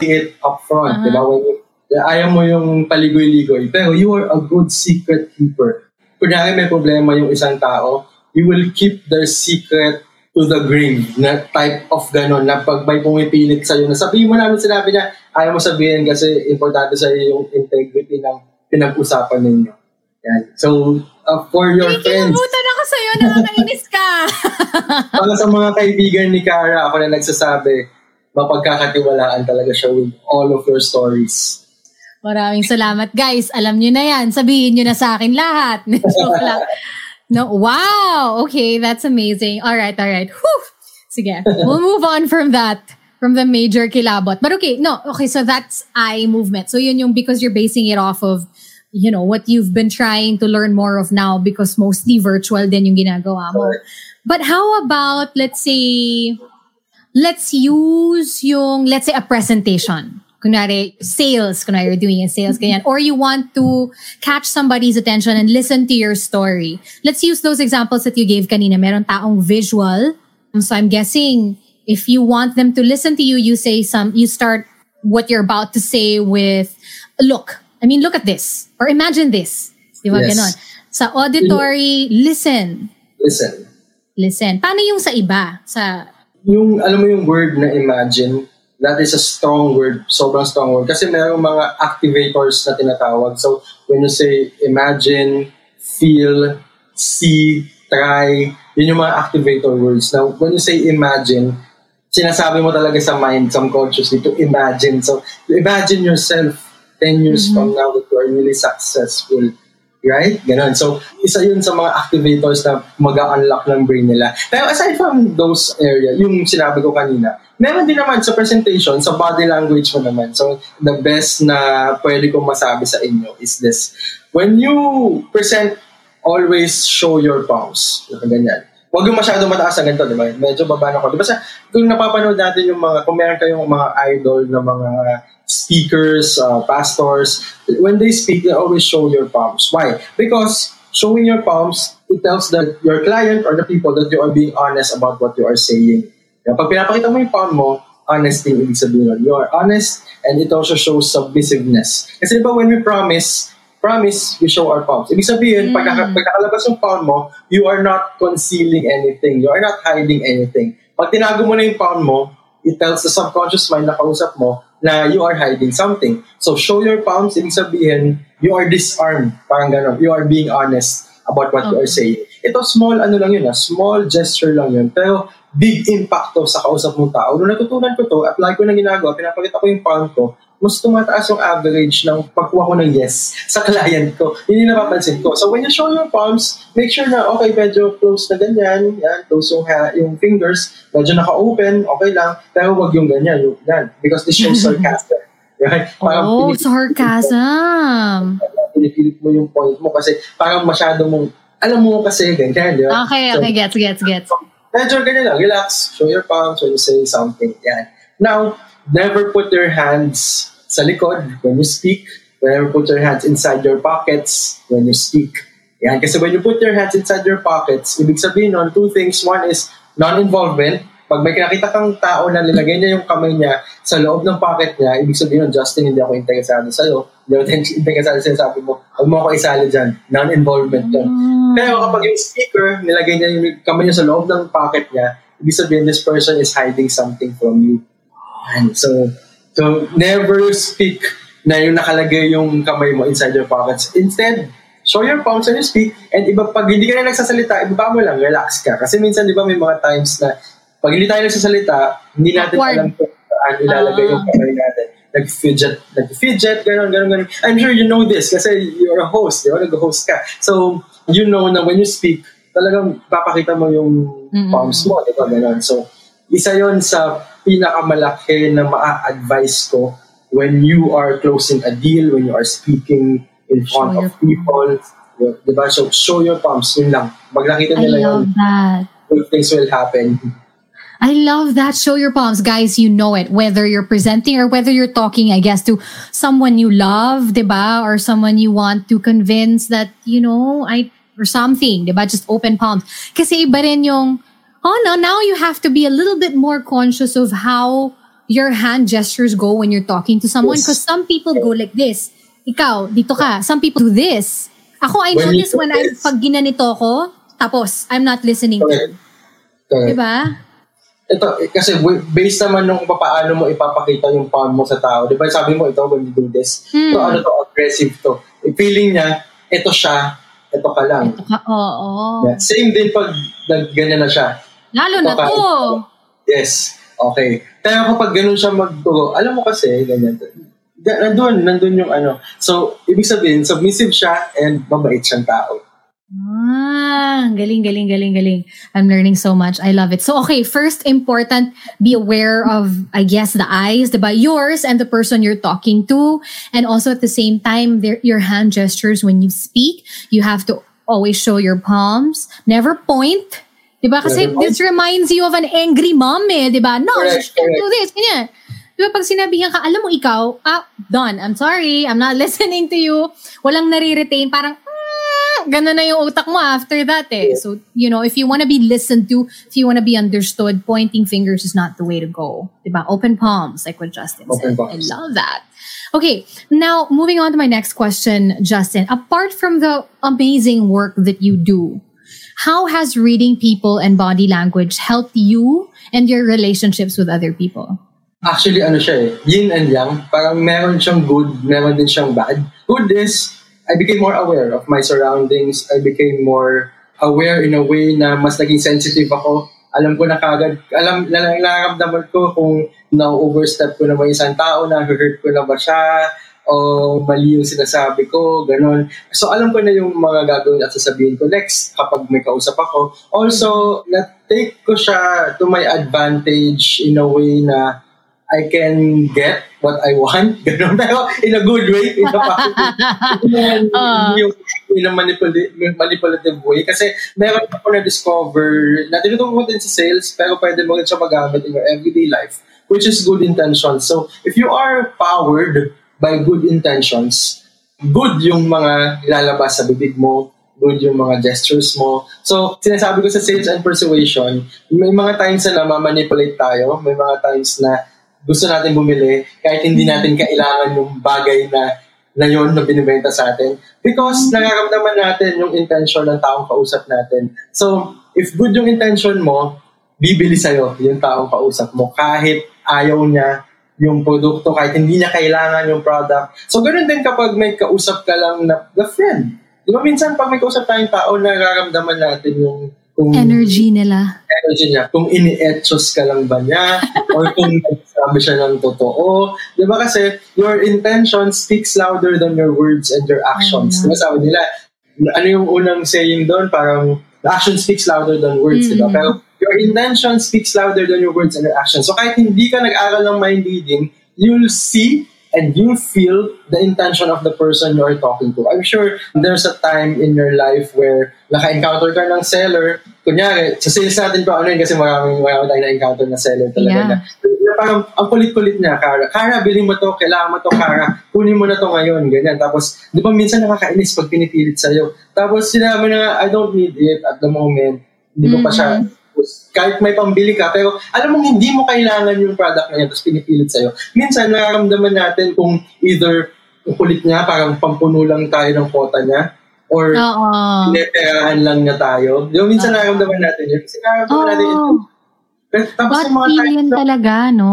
it up front. Uh-huh. Di ba? When you- ayaw mo yung paligoy-ligoy. Pero you are a good secret keeper. Kunyari may problema yung isang tao, you will keep their secret to the grave na type of ganon na pag may pumipilit sa'yo na sabihin mo namin sinabi niya ayaw mo sabihin kasi importante sa yung integrity ng pinag-usapan ninyo. Yan. So, uh, for your friends, Kinikilabutan ako sa'yo, nakakainis ka. para sa mga kaibigan ni Kara, ako na nagsasabi, mapagkakatiwalaan talaga siya with all of your stories. Maraming salamat. Guys, alam nyo na yan. Sabihin nyo na sa akin lahat. Joke lang. No, wow. Okay, that's amazing. All right, all right. Whew. Sige, we'll move on from that. From the major kilabot. But okay, no. Okay, so that's eye movement. So yun yung because you're basing it off of, you know, what you've been trying to learn more of now because mostly virtual din yung ginagawa mo. But how about, let's say, let's use yung, let's say, a presentation. Kunwari, sales, kunwari you're doing a sales, ganyan. Or you want to catch somebody's attention and listen to your story. Let's use those examples that you gave kanina. Meron taong visual. So I'm guessing if you want them to listen to you, you say some, you start what you're about to say with, look, I mean, look at this. Or imagine this. Di ba Yes. ganon? Sa auditory, listen. Listen, Listen. Paano yung sa iba? Sa yung, alam mo yung word na imagine, that is a strong word, sobrang strong word. Kasi merong mga activators na tinatawag. So, when you say imagine, feel, see, try, yun yung mga activator words. Now, when you say imagine, sinasabi mo talaga sa mind, subconsciously, to imagine. So, imagine yourself 10 years from now that you are really successful. Right? Ganon. So, isa yun sa mga activators na mag-unlock ng brain nila. Pero aside from those area, yung sinabi ko kanina, meron din naman sa presentation, sa body language mo naman. So, the best na pwede kong masabi sa inyo is this. When you present, always show your palms. Ganyan. Huwag yung masyado mataas na ganito, di ba? Medyo baba na ko. Di ba sa, kung napapanood natin yung mga, kung meron kayong mga idol na mga speakers, uh, pastors, when they speak, they always show your palms. Why? Because showing your palms, it tells the, your client or the people that you are being honest about what you are saying. Pag pinapakita mo yung palm mo, honesty yung ibig sabihin nun. You are honest and it also shows submissiveness. Kasi di ba when we promise, promise, we show our palms. Ibig sabihin, Mm. pagkaka- pagkakalabas yung palm mo, you are not concealing anything. You are not hiding anything. Pag tinago mo na yung palm mo, it tells the subconscious mind na kausap mo na you are hiding something. So, show your palms, ibig sabihin, you are disarmed. Parang gano'n. You are being honest about what you are saying. Ito, small, ano lang yun, ah, small gesture lang yun. Pero, big impact to sa kausap mong tao. Nung natutunan ko to, at like ko na ginagawa, pinapakita ko yung palm ko, mas tumataas yung average ng pagkuha ko ng yes sa client ko. Yun yung napapansin ko. So when you show your palms, make sure na okay, medyo close na ganyan, yan, close yung, ha- yung fingers, medyo naka-open, okay lang, pero wag yung ganyan, yung, yan, because this shows sarcasm. Right? Oh, pinipili- sarcasm. pinipilit mo yung point mo kasi parang masyado mong, alam mo kasi, ganyan, ba? Okay, So, okay, gets, gets, gets. Medyo ganyan lang, relax, show your palms when you say something. Yan. Now, never put your hands sa likod when you speak. Never put your hands inside your pockets when you speak. Yan. Kasi when you put your hands inside your pockets, ibig sabihin nun, two things. One is non-involvement. Pag may nakita kang tao na nilagay niya yung kamay niya sa loob ng pocket niya, ibig sabihin nun, Justin, hindi ako interesado sa'yo. Hindi ako interesado sa'yo. Sabi mo, huwag mo ako isali dyan. Non-involvement yun. Pero kapag yung speaker, nilagay niya yung kamay niya sa loob ng pocket niya, ibig sabihin this person is hiding something from you. And so, so never speak na yung nakalagay yung kamay mo inside your pockets. Instead, show your palms when you speak. And iba, pag hindi ka na nagsasalita, ibaba mo lang, relax ka. Kasi minsan, di ba, may mga times na pag hindi tayo nagsasalita, hindi natin Awkward. alam kung saan ilalagay Ah. yung kamay natin. Nag-fidget, nag-fidget, gano'n, gano'n, gano'n. I'm sure you know this kasi you're a host, di ba? Nag-host ka. So, you know na when you speak, talagang papakita mo yung Mm-mm. palms mo, di ba? Gano'n. So, isa yon sa pinakamalaki na maa-advise ko when you are closing a deal, when you are speaking in front Show of people. Di ba? So, show your palms. Yun lang. Pag nakita nila yun, good things will happen. I love that. Show your palms. Guys, you know it. Whether you're presenting or whether you're talking, I guess, to someone you love, diba? Or someone you want to convince that, you know, I, or something, diba? Just open palms. Kasi iba rin yung, oh no, now you have to be a little bit more conscious of how your hand gestures go when you're talking to someone. Yes. Because some people go like this. Ikaw, dito ka. Some people do this. Ako, I When this do when this- pag ginanito ko, tapos, I'm not listening Correct. to. Correct. Diba? Ito, eh, kasi based naman nung paano mo ipapakita yung palm mo sa tao. Di ba sabi mo ito when you do this? Hmm. So ano to, aggressive to. feeling niya, ito siya, ito ka lang. Ito ka, oo. Yeah. Same din pag nag- ganyan na siya. Lalo na Ito ka, to. Yes. Okay. Pero kapag ganun siya magturo, alam mo kasi, ganyan. ga- Nandun, nandun yung ano. So, ibig sabihin, submissive siya and mabait siyang tao. Ah, galing, galing, galing, galing. I'm learning so much. I love it. So, okay, first important, be aware of, I guess, the eyes, diba? Yours and the person you're talking to. And also at the same time, your hand gestures when you speak. You have to always show your palms. Never point. Diba? Kasi point. this reminds you of an angry mom eh. Diba? No, you Correct, shouldn't do correct. this. Ganyan. Diba pag sinabihan ka, alam mo ikaw, ah, done. I'm sorry. I'm not listening to you. Walang nare-retain. Parang, ganun na yung utak mo after that eh. So, you know, if you want to be listened to, if you want to be understood, pointing fingers is not the way to go. Diba? Open palms, like what Justin Open said. palms. I love that. Okay, now moving on to my next question, Justin. Apart from the amazing work that you do, how has reading people and body language helped you and your relationships with other people? Actually, ano siya eh, yin and yang. Parang meron siyang good, meron din siyang bad. Good is, I became more aware of my surroundings. I became more aware in a way na mas naging sensitive ako. Alam ko na kagad, alam, na- nararamdaman ko kung na-overstep ko na ba isang tao, na-hurt ko na ba siya, o mali yung sinasabi ko, ganun. So, alam ko na yung mga gagawin at sasabihin ko next kapag may kausap ako. Also, na-take ko siya to my advantage in a way na I can get what I want. Ganun. Pero in a good way, in a positive Hindi Ah. yung in a manipulative, manipulative way. Kasi meron ako na-discover na tinuturo ko din sa sales, pero pwede mo rin siya magamit in your everyday life, which is good intentions. So, if you are powered by good intentions, good yung mga lalabas sa bibig mo, good yung mga gestures mo. So, sinasabi ko sa sales and persuasion, may mga times na namamanipulate tayo, may mga times na gusto natin bumili kahit hindi natin kailangan yung bagay na na yun na binibenta sa atin because nararamdaman natin yung intention ng taong kausap natin. So, if good yung intention mo, bibili sa'yo yung taong kausap mo kahit ayaw niya yung produkto, kahit hindi niya kailangan yung product. So, ganun din kapag may kausap ka lang na, na friend. Di ba minsan pag may kausap tayong tao, nararamdaman natin yung kung Energy nila. energy niya. Kung ini-etchos ka lang ba niya or kung nagsasabi siya ng totoo. Di ba kasi your intention speaks louder than your words and your actions. Di ba sabi nila, ano yung unang saying doon? Parang the action speaks louder than words. Di ba? Pero your intention speaks louder than your words and your actions. So kahit hindi ka nag-aral ng mind reading, you'll see and you feel the intention of the person you are talking to. I'm sure there's a time in your life where naka-encounter ka ng seller. Kunyari, sa sales natin pa ano yun kasi maraming marami tayong na-encounter na seller talaga Yeah. na, parang ang kulit-kulit niya, Kara. Kara, bilhin mo to, kailangan mo to, Kara. Kunin mo na to ngayon, ganyan. Tapos, di ba minsan nakakainis pag pinipilit sa'yo. Tapos sinabi na nga, I don't need it at the moment. Hindi ko pa siya kahit may pambili ka, pero alam mo hindi mo kailangan yung product na yan, tapos pinipilit sa'yo. Minsan, nararamdaman natin kung either kulit niya, parang pampuno lang tayo ng quota niya, or pineterahan lang niya tayo. Ba, minsan nararamdaman natin yun. Kasi nararamdaman natin yun. Oh, Pero Tapos yung mga times talaga, no?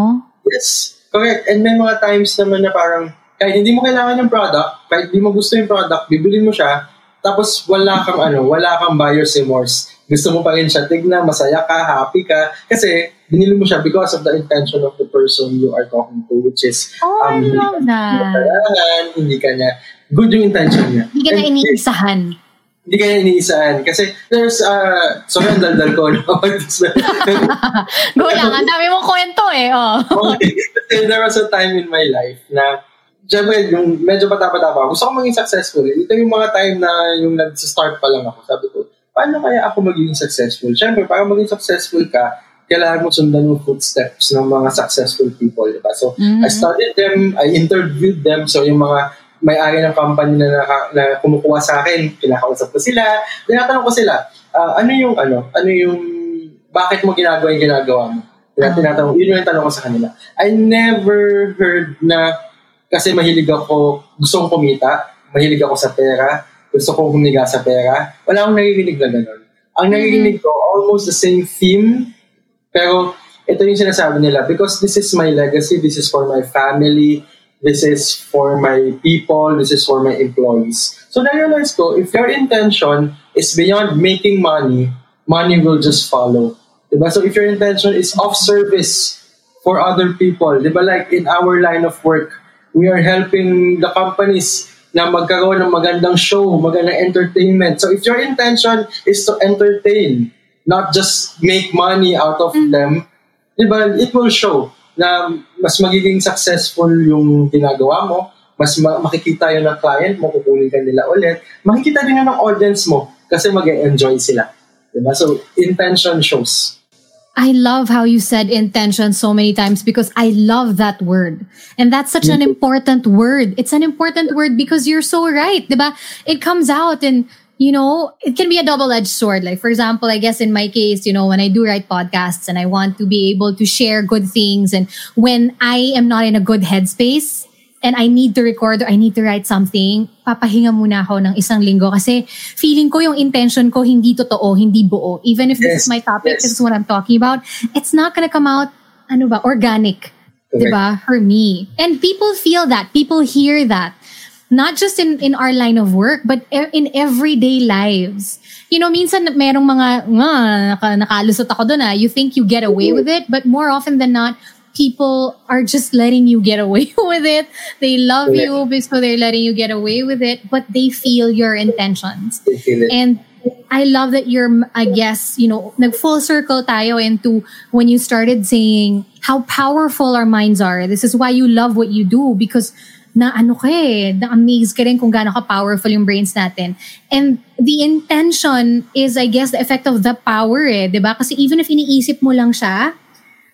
yes, correct. And may mga times naman na parang, kahit hindi mo kailangan yung product, kahit hindi mo gusto yung product, bibilin mo siya, tapos wala kang ano, wala kang buyer's remorse. Gusto mo pa rin siya tignan, masaya ka, happy ka, kasi binili mo siya because of the intention of the person you are talking to, which is, Oh, I hindi love ka that. kailangan, hindi ka niya, good yung intention niya. Hindi ka na And- iniisahan. hindi kaya iniisaan. Kasi there's, uh, sorry ang daldal ko. Go lang, ang dami mong kwento eh. Oh. There was a time in my life na Siyempre, yung medyo bata-bata pa, gusto ko maging successful. Ito yung mga time na yung nag-start pa lang ako. Sabi ko, paano kaya ako maging successful? Siyempre, para maging successful ka, kailangan mo sundan yung footsteps ng mga successful people. Diba? So, I studied them, I interviewed them. So, yung mga may-ari ng company na, naka, na kumukuha sa akin, kinakausap ko sila. Tinatanong ko sila, ah, ano yung, ano, ano yung, bakit mo ginagawa yung ginagawa mo? Kaya tinatanong, yun yung tanong ko sa kanila. I never heard na kasi mahilig ako, gusto kong kumita, mahilig ako sa pera, gusto kong humiga sa pera. Wala akong naririnig na gano'n. Ang naririnig ko, almost the same theme, pero ito yung sinasabi nila, because this is my legacy, this is for my family, this is for my people, this is for my employees. So na-realize ko, if your intention is beyond making money, money will just follow. Diba? So if your intention is of service for other people, diba? like in our line of work, we are helping the companies na magkaroon ng magandang show, magandang entertainment. So if your intention is to entertain, not just make money out of them, diba, it will show na mas magiging successful yung ginagawa mo, mas ma- makikita yun ng client mo, kukunin ka nila ulit, makikita din yun ng audience mo kasi mag enjoy sila. Diba? So, intention shows. I love how you said intention so many times because I love that word. And that's such an important word. It's an important word because you're so right, diba? It comes out and you know, it can be a double-edged sword. Like, for example, I guess in my case, you know, when I do write podcasts and I want to be able to share good things and when I am not in a good headspace and I need to record or I need to write something, papahinga muna ako ng isang linggo kasi feeling ko yung intention ko hindi totoo, hindi buo. Even if this Yes, is my topic, yes. this is what I'm talking about, it's not gonna come out, ano ba, organic. Correct. Diba? For me. And people feel that. People hear that not just in in our line of work but e- in everyday lives. You know, minsan merong mga nga naka, nakalusot ako doon ah. You think you get away with it, but more often than not, people are just letting you get away with it. They love Correct. you, so they're letting you get away with it, but they feel your intentions. Feel. And I love that you're, I guess, you know, nag full circle tayo into when you started saying how powerful our minds are. This is why you love what you do because na ano ka eh, na-amaze ka rin kung gaano ka-powerful yung brains natin. And the intention is, I guess, the effect of the power eh, di ba? Kasi even if iniisip mo lang siya,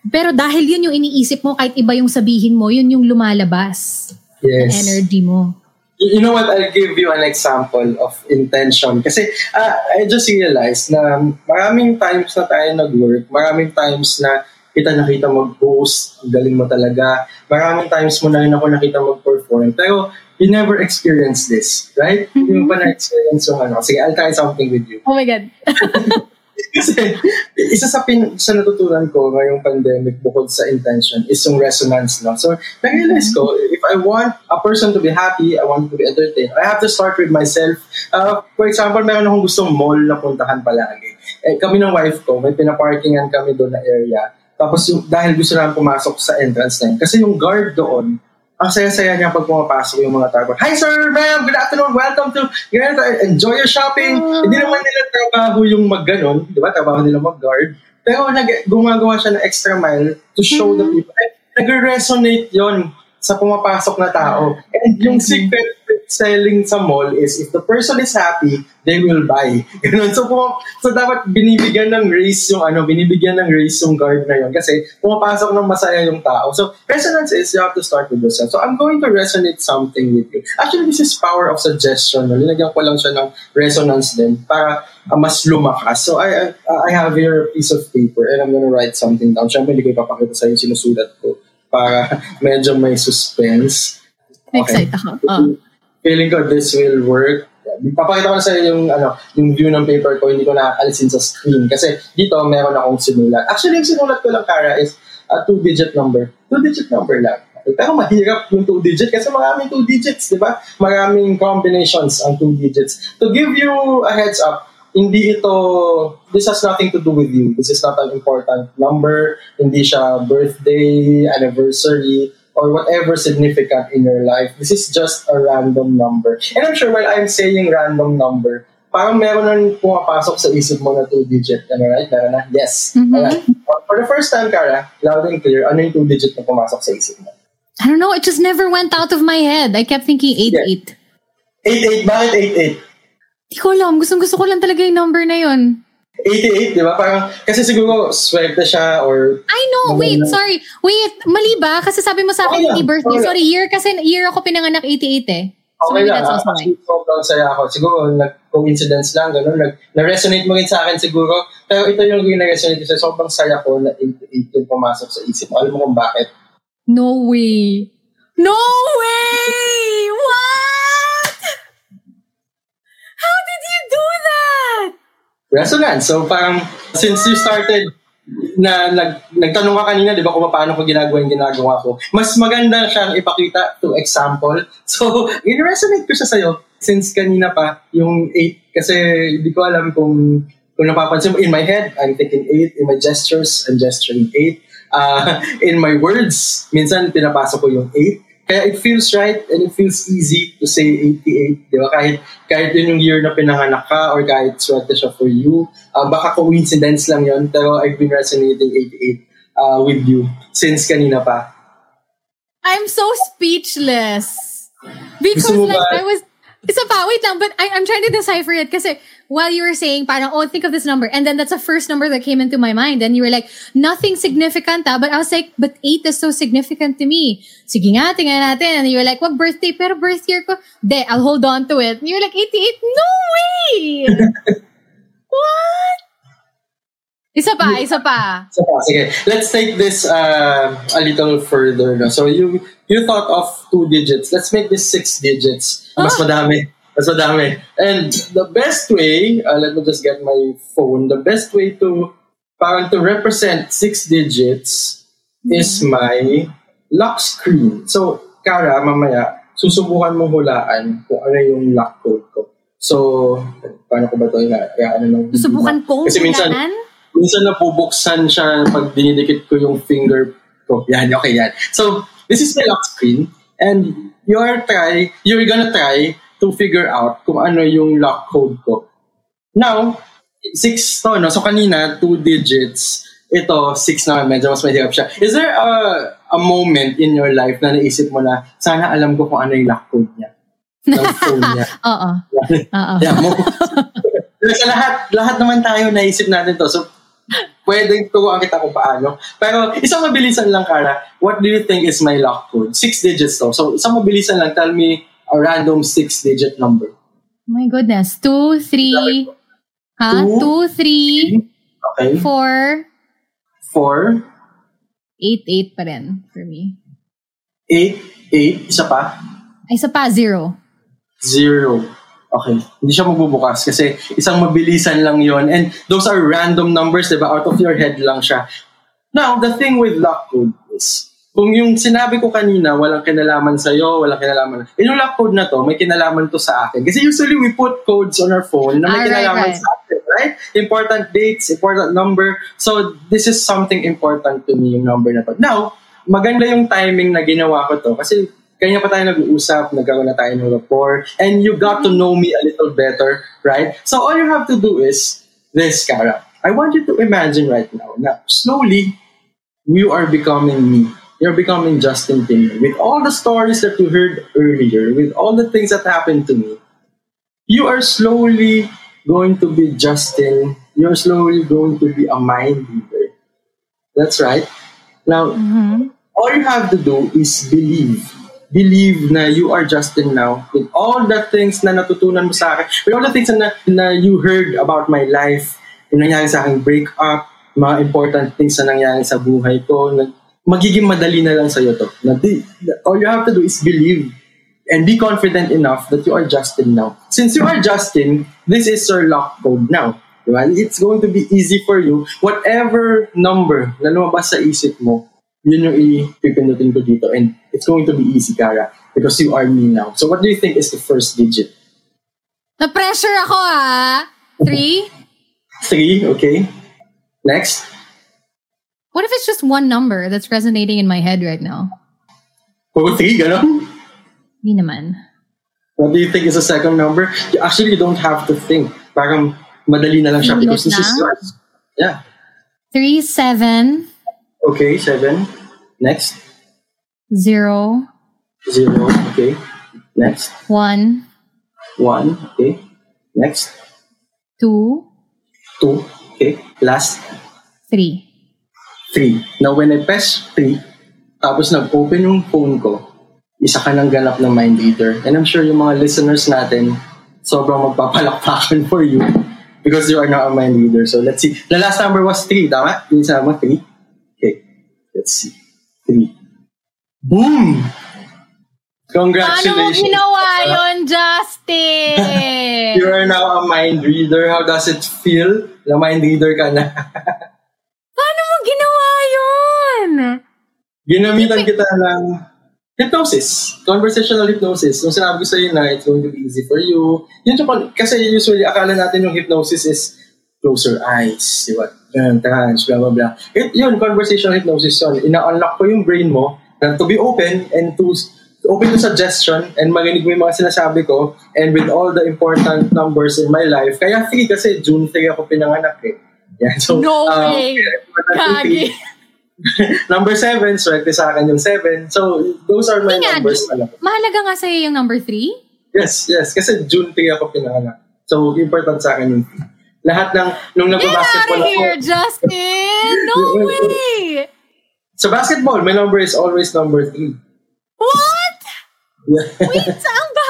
pero dahil yun yung iniisip mo, kahit iba yung sabihin mo, yun yung lumalabas. yes. Energy mo. You know what? I'll give you an example of intention. Kasi ah, I just realized na maraming times na tayo nag-work, maraming times na kita nakita mag-post, galing mo talaga. Maraming times mo na rin ako nakita mag-perform. Pero you never experienced this, right? Hindi mo pa na-experience yung ano. Sige, I'll try something with you. Oh my God. Kasi isa sa, pin, sa natutunan ko ngayong pandemic bukod sa intention is yung resonance. No? So, na-realize ko, if I want a person to be happy, I want to be entertained, I have to start with myself. Uh, for example, meron akong gustong mall na puntahan palagi. Eh, kami ng wife ko, may pinaparkingan kami doon na area. Tapos yung, dahil gusto namin pumasok sa entrance na yun. Kasi yung guard doon, ang saya-saya niya pag pumapasok yung mga tao. Hi sir, ma'am, good afternoon, welcome to, ganito, enjoy your shopping. Hindi naman nila trabaho yung mag-ganon, di ba? Trabaho nila mag-guard. Pero nag- gumagawa siya ng extra mile to show the people. Nag-resonate yon sa pumapasok na tao. And yung secret with selling sa mall is if the person is happy, they will buy. Ganun. So, puma- so dapat binibigyan ng race yung ano, binibigyan ng race yung guard na yun kasi pumapasok ng masaya yung tao. So, resonance is you have to start with yourself. So, I'm going to resonate something with you. Actually, this is power of suggestion. No? Linagyan ko lang siya ng resonance din para uh, mas lumakas. So, I, I, I have here a piece of paper and I'm gonna write something down. Siyempre, hindi ko ipapakita sa yung sinusulat ko para medyo may suspense. Excited ako. Oh. Feeling ko this will work. Papakita ko na sa yung ano, yung view ng paper ko, hindi ko na alisin sa screen kasi dito meron akong sinulat. Actually, yung sinulat ko lang, Kara, is a two-digit number. Two-digit number lang. Pero mahirap yung two digit kasi maraming two digits, di ba? Maraming combinations ang two digits. To give you a heads up, hindi ito, this has nothing to do with you. This is not an important number. Hindi siya birthday, anniversary, or whatever significant in your life. This is just a random number. And I'm sure when I'm saying random number, parang meron nang pumapasok sa isip mo na two-digit. Am I right? Meron na? Yes. Alright. For the first time, Kara, loud and clear, ano yung two-digit na pumasok sa isip mo? I don't know. It just never went out of my head. I kept thinking 8-8. 88. Bakit 88? Di ko alam. Gustong gusto ko lang talaga yung number na yun. 88, di ba? Parang, kasi siguro, swerte siya or... I know. Wait, sorry. Wait, mali ba? Kasi sabi mo sa akin Okay hindi birthday. okay. Sorry, year kasi year ako pinanganak 88 eh. So Okay lang. that's ah. Actually, sobrang saya ako. Siguro, nag-coincidence lang, gano'n. Nag, na-resonate mo rin sa akin siguro. Pero ito yung na-resonate sa sobrang saya ko na 88 yung pumasok sa isip. Alam mo kung bakit? No way. No way! What? How did you do that? Resonance. So parang, since you started na nag, nagtanong ka kanina, di ba, kung paano ko ginagawa yung ginagawa ko. Mas maganda siyang ipakita to example. So, in-resonate ko siya sa'yo since kanina pa, yung 8, kasi hindi ko alam kung kung napapansin mo, in my head, I'm thinking 8. In my gestures, I'm gesturing 8. Uh, in my words, minsan pinapasok ko yung 8. Kaya it feels right and it feels easy to say 88, di ba? Kahit, kahit yun yung year na pinanganak ka or kahit swerte siya for you. Uh, baka coincidence lang yun, pero I've been resonating 88 uh, with you since kanina pa. I'm so speechless. Because like, I was, isa pa, wait lang, but I, I'm trying to decipher it kasi while you were saying parang, oh, think of this number. And then that's the first number that came into my mind. And you were like, nothing significant ah. But I was like, but 8 is so significant to me. Sige nga, tingnan natin. And you were like, what birthday? Pero birth year ko, de, I'll hold on to it. And you were like, 88? No way! what? Isa pa, isa pa. Isa pa, sige. Let's take this uh, a little further. No? So you you thought of two digits. Let's make this six digits. Mas madami. Mas madami. And the best way, uh, let me just get my phone, the best way to, parang to represent six digits mm-hmm. is my lock screen. So, Kara, mamaya, susubukan mong hulaan kung ano yung lock code ko. So, paano ko ba ito? Kaya, ano lang, Susubukan kong Kasi minsan, minsan napubuksan siya pag dinidikit ko yung finger ko. Yan, okay, yan. So, this is my lock screen. And you're try, you're gonna try to figure out kung ano yung lock code ko. Now, six to, no? So kanina, two digits. Ito, six na, medyo mas mahirap siya. Is there a, a moment in your life na naisip mo na, sana alam ko kung ano yung lock code niya? Ng phone niya. Oo. Oo. yeah, mo. sa lahat, lahat naman tayo naisip natin to. So, pwedeng turuan kita kung paano. Pero isang mabilisan lang, Kara. What do you think is my lock code? Six digits to. So, isang mabilisan lang. Tell me a random six-digit number. My goodness. Two, three, huh? Two, two three, okay. four, four, eight, eight pa rin for me. Eight, eight, isa pa? Ay, isa pa, zero. Zero. Okay. Hindi siya magbubukas kasi isang mabilisan lang yon And those are random numbers, di ba? Out of your head lang siya. Now, the thing with lock code is, kung yung sinabi ko kanina, walang kinalaman sa'yo, walang kinalaman. Yung lock code na to, may kinalaman to sa akin. Kasi usually we put codes on our phone na may ah, kinalaman right, right. sa akin, right? Important dates, important number. So, this is something important to me, yung number na to. Now, maganda yung timing na ginawa ko to kasi kanya pa tayo nag-uusap, nagkaroon na tayo ng rapport, and you got to know me a little better, right? So, all you have to do is this, Kara. I want you to imagine right now na slowly, you are becoming me you're becoming Justin Timber. With all the stories that you heard earlier, with all the things that happened to me, you are slowly going to be Justin. You're slowly going to be a mind reader. That's right. Now, mm-hmm. all you have to do is believe. Believe na you are Justin now with all the things na natutunan mo sa akin, with all the things na, na you heard about my life, yung nangyari sa aking breakup, mga important things na nangyari sa buhay ko, na, magiging madali na lang sa'yo to. Na di, all you have to do is believe and be confident enough that you are Justin now. Since you are Justin, this is your lock code now. Diba? It's going to be easy for you. Whatever number na lumabas sa isip mo, yun yung ipipindutin ko dito. And it's going to be easy, Kara, because you are me now. So what do you think is the first digit? Na-pressure ako, ah. Three? Three, okay. Next. What if it's just one number that's resonating in my head right now? Puro three, gano'n? Hindi naman. What do you think is the second number? Actually, you don't have to think. Parang madali na lang siya because this is yours. Yeah. Three, seven. Okay, seven. Next. Zero. Zero. Okay. Next. One. One. Okay. Next. Two. Two. Okay. Last. Three. 3. Now, when I press 3, tapos nag-open yung phone ko, isa ka ng ganap na mind reader. And I'm sure yung mga listeners natin, sobrang magpapalakpakan for you because you are now a mind reader. So let's see. The last number was 3, tama? Yung isa mo, 3? Okay. Let's see. 3. Boom! Congratulations. Paano mo ginawa yun, Justin? you are now a mind reader. How does it feel? Na mind reader ka na. Paano Ginamitan kita ng hypnosis. Conversational hypnosis. Nung sinabi ko sa'yo na it's going to be easy for you. Yun yung, kasi usually akala natin yung hypnosis is close your eyes, di ba? Trance, blah, blah, blah. It, yun, conversational hypnosis yun. Ina-unlock ko yung brain mo na to be open and to open to suggestion and marinig mo yung mga sinasabi ko and with all the important numbers in my life. Kaya free kasi June 3 ako pinanganak eh. Yeah, so, No um, way! Kagi. number 7, swerte sa akin yung 7. So, those are my Tingnan, numbers talaga. mahalaga nga sa'yo yung number three? Yes, yes. Kasi June 3 ako pinanganak. So, important sa akin yung lahat ng, nung Get out of ako, here, Justin! No way! sa basketball, my number is always number 3. What? Yeah. Wait, saan ba?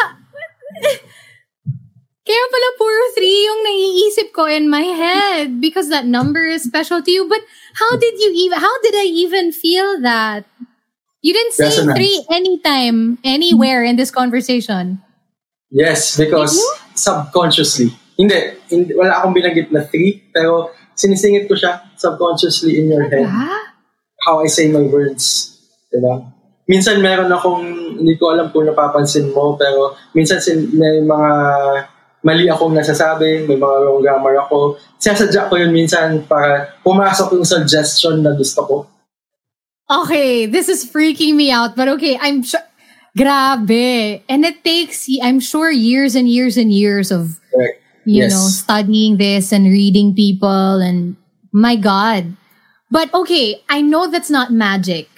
Kaya pala puro three yung naiisip ko in my head because that number is special to you. But how did you even, how did I even feel that? You didn't say Resonance. three anytime, anywhere in this conversation. Yes, because subconsciously. Hindi, hindi, wala akong binanggit na 3, pero sinisingit ko siya subconsciously in your head. How I say my words. Diba? Minsan meron akong, hindi ko alam kung napapansin mo, pero minsan sin, may mga mali akong nasasabi, may mga wrong grammar ako. Sinasadya ko yun minsan para pumasok yung suggestion na gusto ko. Okay, this is freaking me out, but okay, I'm sure. Grabe. And it takes, I'm sure, years and years and years of Correct. you Yes. know, studying this and reading people and my God. But okay, I know that's not magic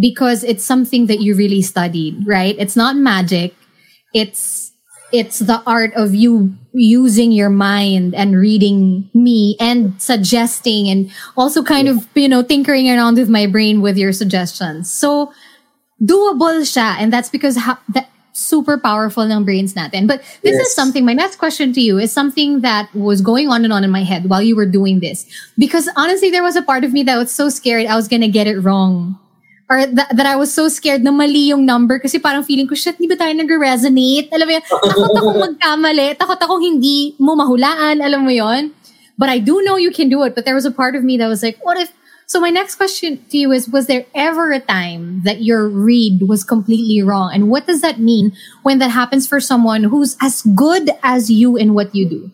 because it's something that you really studied, right? It's not magic. It's it's the art of you using your mind and reading me and suggesting and also kind of, you know, tinkering around with my brain with your suggestions. So doable siya and that's because ha- that super powerful ng brains natin. But this is something, my next question to you is something that was going on and on in my head while you were doing this. Because honestly, there was a part of me that was so scared I was gonna get it wrong. Or that, that I was so scared na mali yung number kasi parang feeling ko, shit, di ba tayo nag-resonate? Alam mo yun, takot akong magkamali, takot akong hindi mo mahulaan, alam mo yon. But I do know you can do it. But there was a part of me that was like, what if so my next question to you is was there ever a time that your read was completely wrong and what does that mean when that happens for someone who's as good as you in what you do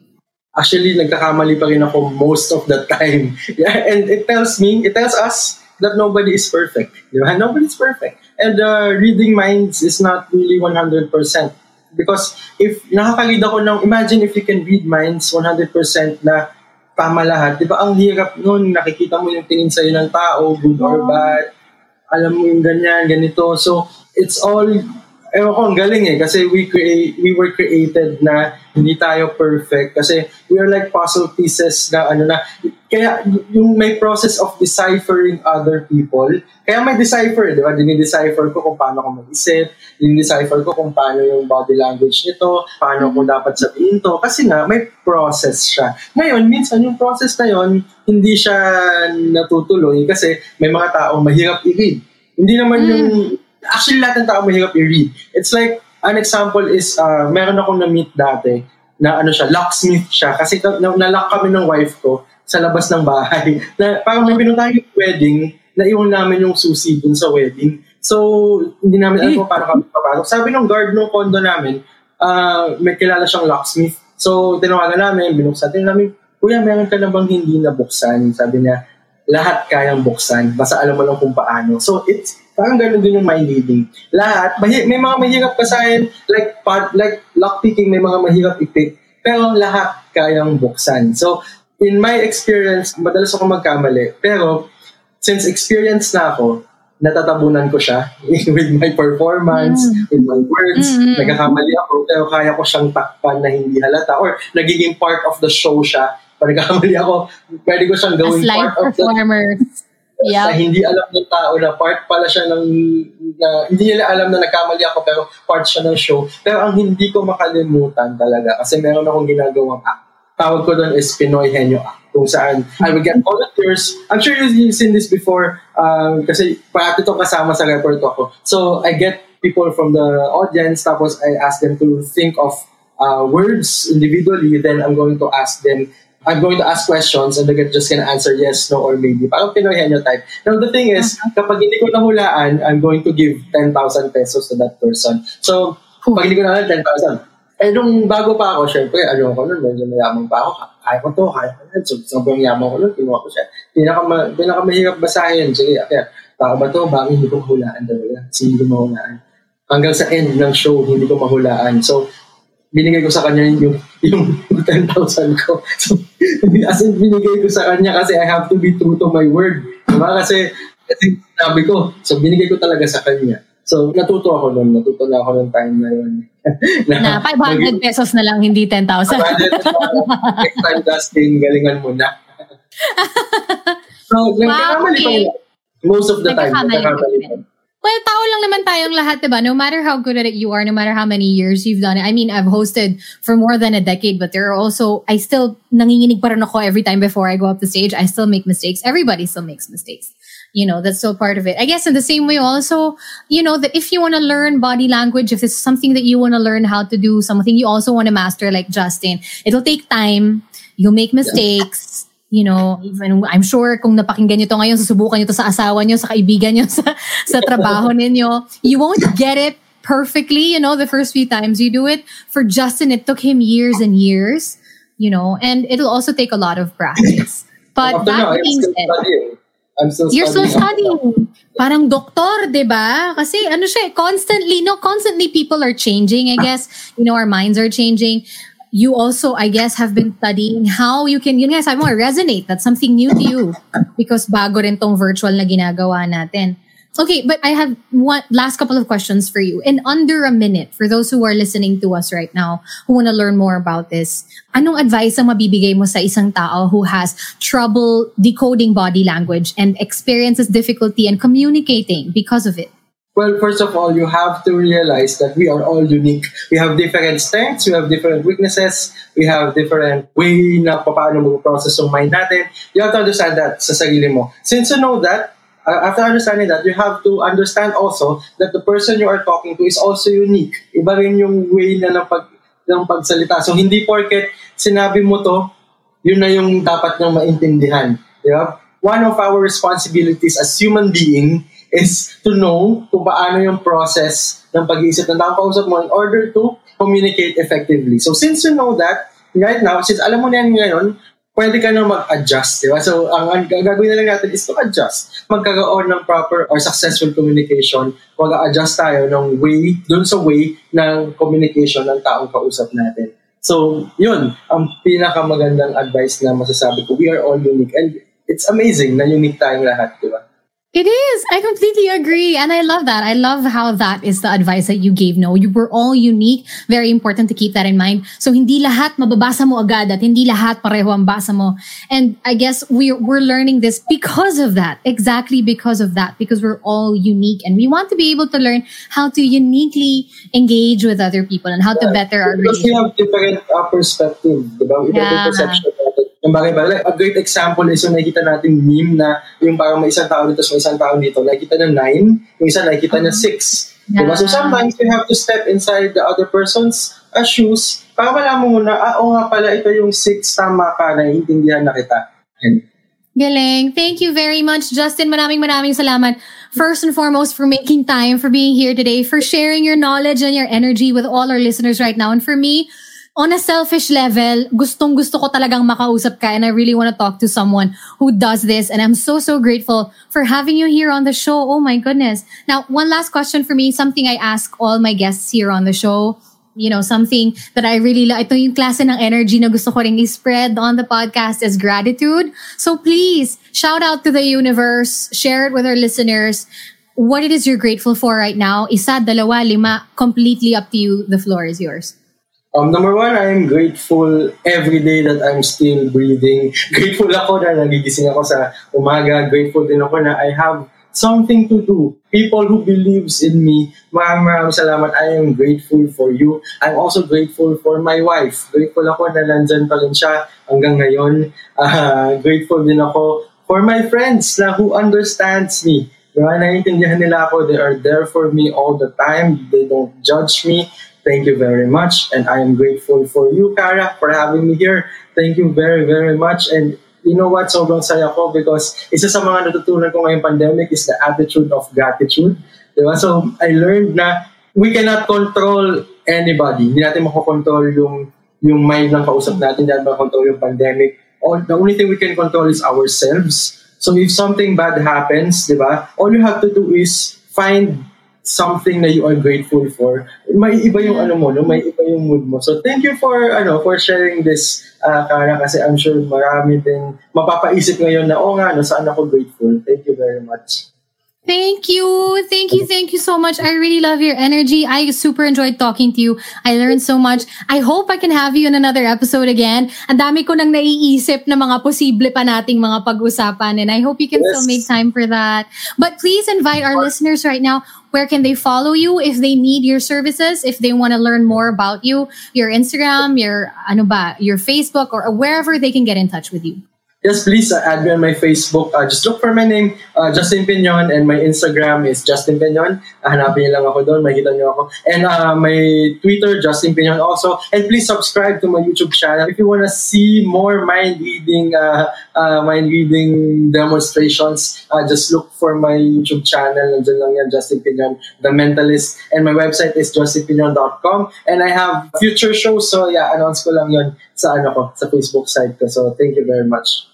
Actually, nagkakamali pa rin ako most of the time. Yeah, and it tells me, it tells us that nobody is perfect. Di ba? Nobody is perfect. And uh, reading minds is not really 100%. Because if nakaka-read ako ng, imagine if you can read minds 100% na tama lahat. Di ba ang hirap nun, nakikita mo yung tingin sa'yo ng tao, good or bad. Alam mo yung ganyan, ganito. So, it's all ewan ko, ang galing eh. Kasi we create, we were created na hindi tayo perfect. Kasi we are like puzzle pieces na ano na, kaya yung may process of deciphering other people. Kaya may decipher, di ba? Dini-decipher ko kung paano ko mag-isip, dini-decipher ko kung paano yung body language nito, paano ko dapat sabihin to. Kasi nga, may process siya. Ngayon, minsan yung process na yon hindi siya natutuloy kasi may mga taong mahirap i-read. Hindi naman yung actually lahat ng tao mahirap i-read. It's like, an example is, uh, meron akong na-meet dati na ano siya, locksmith siya. Kasi na- na- nalock kami ng wife ko sa labas ng bahay. Na, parang may pinuntahan yung wedding, na iwan namin yung susi dun sa wedding. So, hindi namin alam kung paano kami papasok. Sabi ng guard ng condo namin, uh, may kilala siyang locksmith. So, tinawagan namin, binuksan din namin, Kuya, meron ka na bang hindi nabuksan? Sabi niya, lahat kayang buksan. Basta alam mo lang kung paano. So, it's parang ganun din yung mind reading. Lahat, mahi- may mga mahirap ka sa akin, like, part, like lockpicking, may mga mahirap i-pick. Pero lahat kayang buksan. So, in my experience, madalas ako magkamali. Pero, since experience na ako, natatabunan ko siya with my performance, with my words. Nagkakamali ako, pero kaya ko siyang takpan na hindi halata. Or nagiging part of the show siya. Pag nagkakamali ako, pwede ko siyang as gawin live part of the performers na yeah. hindi alam ng tao na part pala siya ng na, hindi nila alam na nagkamali ako pero part siya ng show. Pero ang hindi ko makalimutan talaga kasi meron akong ginagawang act. Tawag ko doon is Pinoy Henyo Act kung saan I would get volunteers I'm sure you've seen this before um, kasi parati ito kasama sa report ko. So I get people from the audience tapos I ask them to think of uh, words individually then I'm going to ask them I'm going to ask questions and they're just gonna answer yes, no, or maybe. Parang Pinoy type. Now, the thing is, kapag hindi ko nahulaan, I'm going to give 10,000 pesos to that person. So, pag hindi ko nahulaan, 10,000. Eh, nung bago pa ako, syempre, ano ko nun, medyo mayamang pa ako. Kaya ko to, kaya ko nun. So, sobrang yaman ko nun, kinuha ko siya. Pinaka, pinaka mahirap basahin. Sige, kaya, tao ba to? Bakit hindi ko mahulaan talaga? Kasi hindi ko mahulaan. Hanggang sa end ng show, hindi ko mahulaan. So, binigay ko sa kanya yung yung 10,000 ko. So, as in, binigay ko sa kanya kasi I have to be true to my word. Diba? Kasi, kasi sabi ko, so binigay ko talaga sa kanya. So, natuto ako nun. Natuto na ako ng time na yun. na, na 500 pesos na lang, hindi 10,000. 500 Next time, Dustin, galingan mo na. so, wow, okay. Most of the time, nagkakamali Well, tao lang naman tayong lahat, diba? No matter how good at it you are, no matter how many years you've done it. I mean, I've hosted for more than a decade, but there are also, I still, nanginginig pa rin ako every time before I go up the stage. I still make mistakes. Everybody still makes mistakes. You know, that's still part of it. I guess in the same way also, you know, that if you want to learn body language, if it's something that you want to learn how to do, something you also want to master like Justin, it'll take time. You'll make mistakes. You know, even I'm sure kung napakinggan niyo to ngayon, susubukan niyo to sa asawa niyo, sa kaibigan niyo, sa, sa trabaho ninyo, you won't get it perfectly, you know, the first few times you do it. For Justin, it took him years and years, you know, and it'll also take a lot of practice. But that now, being said, I'm still You're still studying. Parang doktor, di ba? Kasi ano siya, eh, constantly, no, constantly people are changing, I guess. You know, our minds are changing you also, I guess, have been studying how you can, yun nga, sabi mo, resonate. That's something new to you because bago rin tong virtual na ginagawa natin. Okay, but I have one last couple of questions for you. In under a minute, for those who are listening to us right now, who want to learn more about this, anong advice ang mabibigay mo sa isang tao who has trouble decoding body language and experiences difficulty in communicating because of it? Well, first of all, you have to realize that we are all unique. We have different strengths, we have different weaknesses, we have different way na paano mag-process yung mind natin. You have to understand that sa sarili mo. Since you know that, uh, after understanding that, you have to understand also that the person you are talking to is also unique. Iba rin yung way na ng, pag, ng pagsalita. So, hindi porket sinabi mo to, yun na yung dapat niyang maintindihan. Di One of our responsibilities as human being is to know kung paano yung process ng pag-iisip ng taong kausap mo in order to communicate effectively. So since you know that, right now, since alam mo na yan ngayon, pwede ka na mag-adjust, di ba? So, ang, ang gagawin na lang natin is to adjust. Magkakaroon ng proper or successful communication. Mag-adjust tayo ng way, dun sa way ng communication ng taong kausap natin. So, yun, ang pinakamagandang advice na masasabi ko. We are all unique. And it's amazing na unique tayong lahat, di ba? It is. I completely agree. And I love that. I love how that is the advice that you gave. No, you were all unique. Very important to keep that in mind. So hindi lahat mababasa mo agad at hindi lahat pareho ang basa mo. And I guess we're, we're learning this because of that. Exactly because of that. Because we're all unique and we want to be able to learn how to uniquely engage with other people and how yeah. to better our Because we have different uh, perspective. Diba? Iba yeah. perception ng bagay-bagay. A great example is yung nakikita nating meme na yung parang may isang tao dito sa isang tao dito. Nakikita na 9, yung isa nakikita na 6. Yeah. Diba? So sometimes you have to step inside the other person's uh, shoes para malaman mo na, ah, oo nga pala, ito yung 6, tama ka, naiintindihan na kita. And, Galing. Thank you very much, Justin. Maraming maraming salamat. First and foremost, for making time, for being here today, for sharing your knowledge and your energy with all our listeners right now. And for me, on a selfish level, gustong gusto ko talagang makausap ka and I really want to talk to someone who does this. And I'm so, so grateful for having you here on the show. Oh my goodness. Now, one last question for me, something I ask all my guests here on the show. You know, something that I really like. Ito yung klase ng energy na gusto ko rin i-spread on the podcast is gratitude. So please, shout out to the universe, share it with our listeners. What it is you're grateful for right now, isa, dalawa, lima, completely up to you. The floor is yours. Um, number one, I'm grateful every day that I'm still breathing. Grateful ako na nagigising ako sa umaga. Grateful din ako na I have something to do. People who believes in me, maraming maraming salamat. I am grateful for you. I'm also grateful for my wife. Grateful ako na nandyan pa rin siya hanggang ngayon. Uh, grateful din ako for my friends na who understands me. Diba? Naiintindihan nila ako. They are there for me all the time. They don't judge me Thank you very much. And I am grateful for you, Kara, for having me here. Thank you very, very much. And you know what? Sobrang saya ko because isa sa mga natutunan ko ngayong pandemic is the attitude of gratitude. Diba? So, I learned na we cannot control anybody. Hindi natin makokontrol yung yung mind ng kausap natin, hindi natin makokontrol yung pandemic. All, the only thing we can control is ourselves. So if something bad happens, di ba, all you have to do is find something that you are grateful for. May iba yung ano mo, no? may iba yung mood mo. So thank you for ano for sharing this, uh, Kara, kasi I'm sure marami din mapapaisip ngayon na, oh nga, no, saan ako grateful. Thank you very much. Thank you. Thank you. Thank you so much. I really love your energy. I super enjoyed talking to you. I learned so much. I hope I can have you in another episode again. Ang dami ko nang naiisip na mga posible pa nating mga pag-usapan and I hope you can Yes. still make time for that. But please invite our listeners right now. Where can they follow you if they need your services? If they want to learn more about you, your Instagram, your ano ba, your Facebook or wherever they can get in touch with you. Yes, please uh, add me on my Facebook. Uh, just look for my name, uh, Justin Pinion, and my Instagram is Justin Pinion. Uh, hanapin niyo lang ako doon, makikita niyo ako. And uh, my Twitter, Justin Pinion also. And please subscribe to my YouTube channel if you want to see more mind reading, uh, uh, mind reading demonstrations. Uh, just look for my YouTube channel. Nandiyan lang yan, Justin Pinion, The Mentalist. And my website is justinpinion.com. And I have future shows, so yeah, announce ko lang yun sa ano ko, sa Facebook site ko. So thank you very much.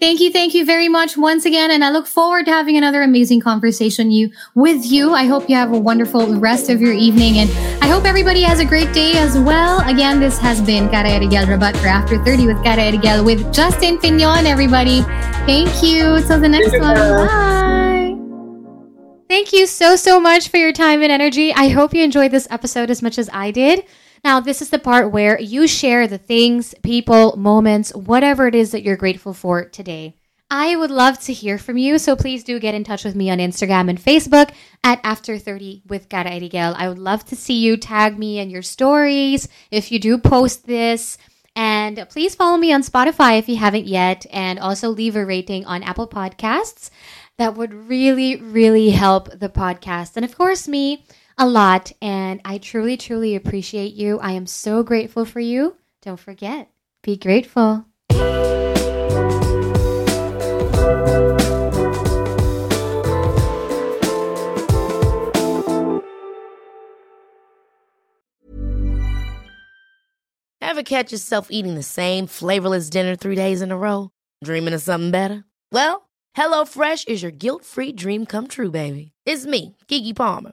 Thank you, thank you very much once again, and I look forward to having another amazing conversation you with you. I hope you have a wonderful rest of your evening, and I hope everybody has a great day as well. Again, this has been Cara Erigel Rabat for After 30 with Cara Erigel with Justin Pignon, everybody. Thank you. Till the next one. Bye. Thank you so, so much for your time and energy. I hope you enjoyed this episode as much as I did. Now, this is the part where you share the things, people, moments, whatever it is that you're grateful for today. I would love to hear from you, so please do get in touch with me on Instagram and Facebook at After30 with Cara Erigel. I would love to see you tag me in your stories if you do post this. And please follow me on Spotify if you haven't yet, and also leave a rating on Apple Podcasts. That would really, really help the podcast. And of course, me a lot. And I truly, truly appreciate you. I am so grateful for you. Don't forget, be grateful. Ever catch yourself eating the same flavorless dinner three days in a row? Dreaming of something better? Well, HelloFresh is your guilt free dream come true, baby. It's me, Kiki Palmer.